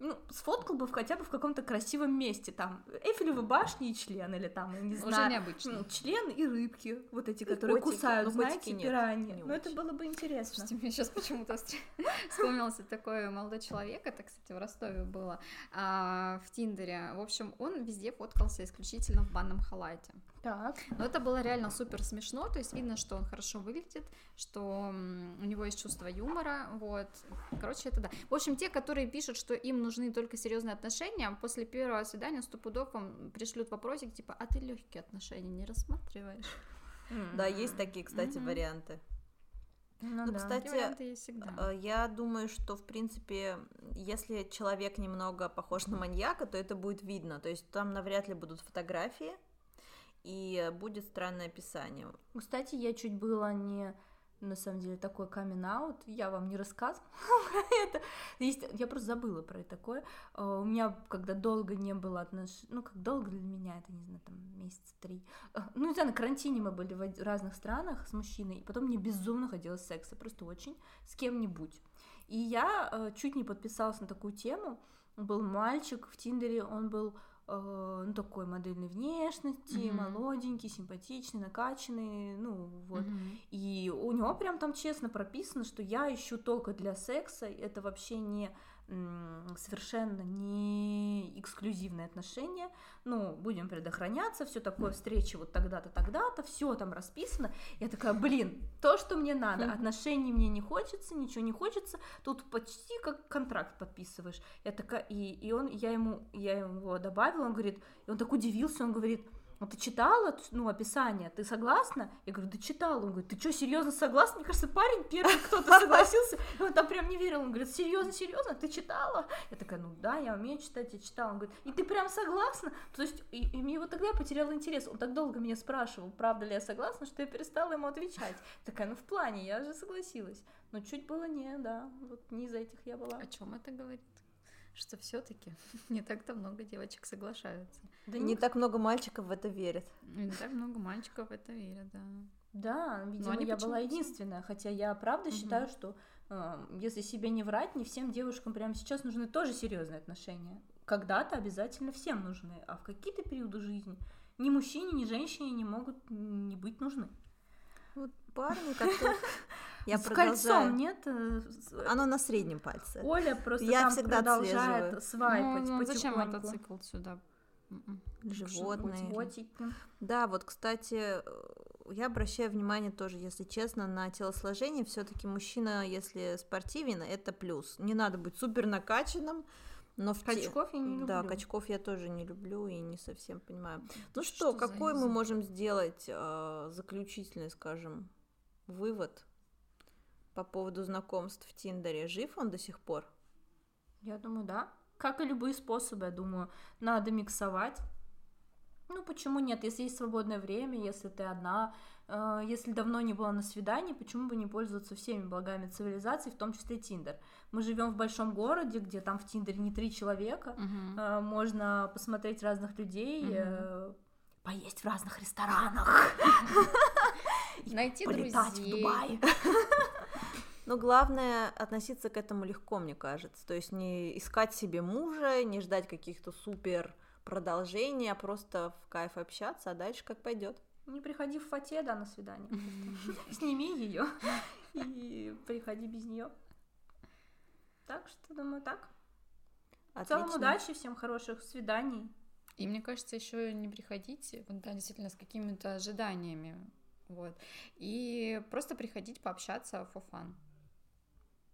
ну, сфоткал бы в- хотя бы в каком-то красивом месте, там, Эйфелевы башни и член, или там, я не Уже знаю, необычно. ну, член и рыбки, вот эти, И которые котики. кусают, Ну, знаете, нет, пираньи. не Ну, это было бы интересно. Слушайте, мне сейчас почему-то вспомнился такой молодой человек, это, кстати, в Ростове было, а, в Тиндере. В общем, он везде фоткался исключительно в банном халате. Так. Но это было реально супер смешно, то есть видно, что он хорошо выглядит, что у него есть чувство юмора, вот. Короче, это да. В общем, те, которые пишут, что им нужны только серьезные отношения, после первого свидания сто пудов вам пришлют вопросик, типа, а ты легкие отношения не рассматриваешь? Да, есть такие, кстати, варианты. Ну, Ну, да. кстати, есть всегда. Э, Я думаю, что, в принципе, если человек немного похож на маньяка, то это будет видно. То есть там навряд ли будут фотографии, и будет странное описание. Кстати, я чуть было не на самом деле такой камин аут, я вам не рассказывала про это. Есть, я просто забыла про такое. А, У меня, когда долго не было отношений, ну как долго для меня, это не знаю, там месяца три. А, Ну, не знаю, на карантине мы были в разных странах с мужчиной, и потом мне безумно хотелось секса, просто очень, с кем-нибудь. И я э, чуть не подписалась на такую тему. Был мальчик в Тиндере, он был ну, такой модельной внешности, Мгм. молоденький, симпатичный, накачанный, ну вот. Мгм. И у него прям там честно прописано, что я ищу только для секса, это вообще не совершенно не эксклюзивные отношения, ну, будем предохраняться, все такое, встречи вот тогда-то, тогда-то, все там расписано. Я такая, блин, то, что мне надо, отношений мне не хочется, ничего не хочется, тут почти как контракт подписываешь. Я такая, и, и он, я ему, я его добавила, он говорит, и он так удивился, он говорит, а ты читала, ну, описание, ты согласна? Я говорю, да читала. Он говорит, ты что, серьезно согласна? Мне кажется, парень первый кто-то согласился, он там прям не верил. Он говорит, серьезно, серьезно, ты читала? Я такая, ну да, я умею читать, я читала. Он говорит, и ты прям согласна? То есть, и, и мне вот тогда я потеряла интерес. Он так долго меня спрашивал, правда ли я согласна, что я перестала ему отвечать. Такая, ну в плане, я же согласилась. Но чуть было не, да, вот не из этих я была. О чем это говорит? Что все-таки не так-то много девочек соглашаются. Да И не так много мальчиков в это верят. И не так много мальчиков в это верят, да. Да, видимо, я была единственная, хотя я правда считаю, что э, если себе не врать, не всем девушкам прямо сейчас нужны тоже серьезные отношения. когда-то обязательно всем нужны, а в какие-то периоды жизни ни мужчине, ни женщине не могут не быть нужны. Вот парни, которые... Я С продолжаю. кольцом нет? э, с- Оно на среднем пальце. Оля просто Я там всегда продолжает отслеживаю. свайпать Ну, ну зачем мотоцикл сюда? М-м. Животные. Да, вот, кстати, э, я обращаю внимание тоже, если честно, на телосложение. Все-таки мужчина, если спортивен, это плюс. Не надо быть супер накачанным, но в те- Качков я не Да, люблю. качков я тоже не люблю и не совсем понимаю. Ну Что что, какой мы можем сделать э, заключительный, скажем, вывод по поводу знакомств в Тиндере? Жив он до сих пор? Я думаю, да. Как и любые способы, я думаю, надо миксовать. Ну, почему нет? Если есть свободное время, если ты одна, э, если давно не была на свидании, почему бы не пользоваться всеми благами цивилизации, в том числе Тиндер? Мы живем в большом городе, где там в Тиндере не три человека, Мгм. э, можно посмотреть разных людей, Мгм. э, поесть в разных ресторанах, Найти полетать в друзей. Дубай. Но главное относиться к этому легко, мне кажется. То есть не искать себе мужа, не ждать каких-то супер продолжений, а просто в кайф общаться, а дальше как пойдет. Не приходи в фате, да, на свидание. Сними ее и приходи без нее. Так что, думаю, так. В целом, удачи, всем хороших свиданий. И мне кажется, еще не приходите, вот, да, действительно, с какими-то ожиданиями, вот, и просто приходить пообщаться for fun.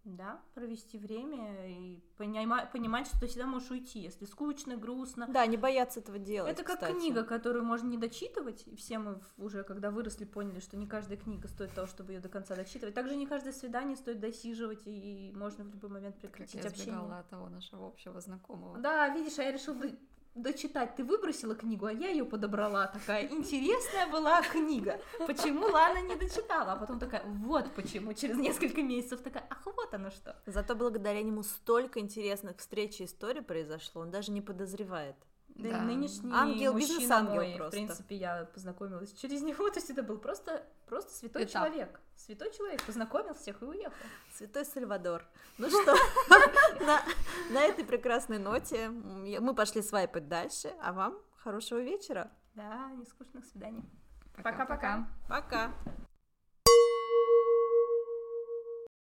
Да, провести время и понима- понимать, что ты всегда можешь уйти, если скучно, грустно. Да, не бояться этого делать. Это как кстати. книга, которую можно не дочитывать, и все мы уже, когда выросли, поняли, что не каждая книга стоит того, чтобы ее до конца дочитывать. Также не каждое свидание стоит досиживать, и можно в любой момент Как прекратить я общение. сбегала от того нашего общего знакомого. Да, видишь, а я решила до- дочитать. Ты выбросила книгу, а я ее подобрала. Такая интересная была книга. Почему Лана не дочитала? А потом такая, вот почему. Через несколько месяцев такая, ах, вот оно что. Зато благодаря нему столько интересных встреч и историй произошло, он даже не подозревает. Да, и Да. нынешний Ангел, мужчина бизнес-ангел мой, просто. в принципе, я познакомилась через него, то есть это был просто, просто святой Этап. человек. Святой человек, познакомил всех и уехал. Святой Сальвадор. Ну что, на, этой прекрасной ноте мы пошли свайпать дальше, а вам хорошего вечера. Да, нескучных свиданий. Пока-пока. Пока.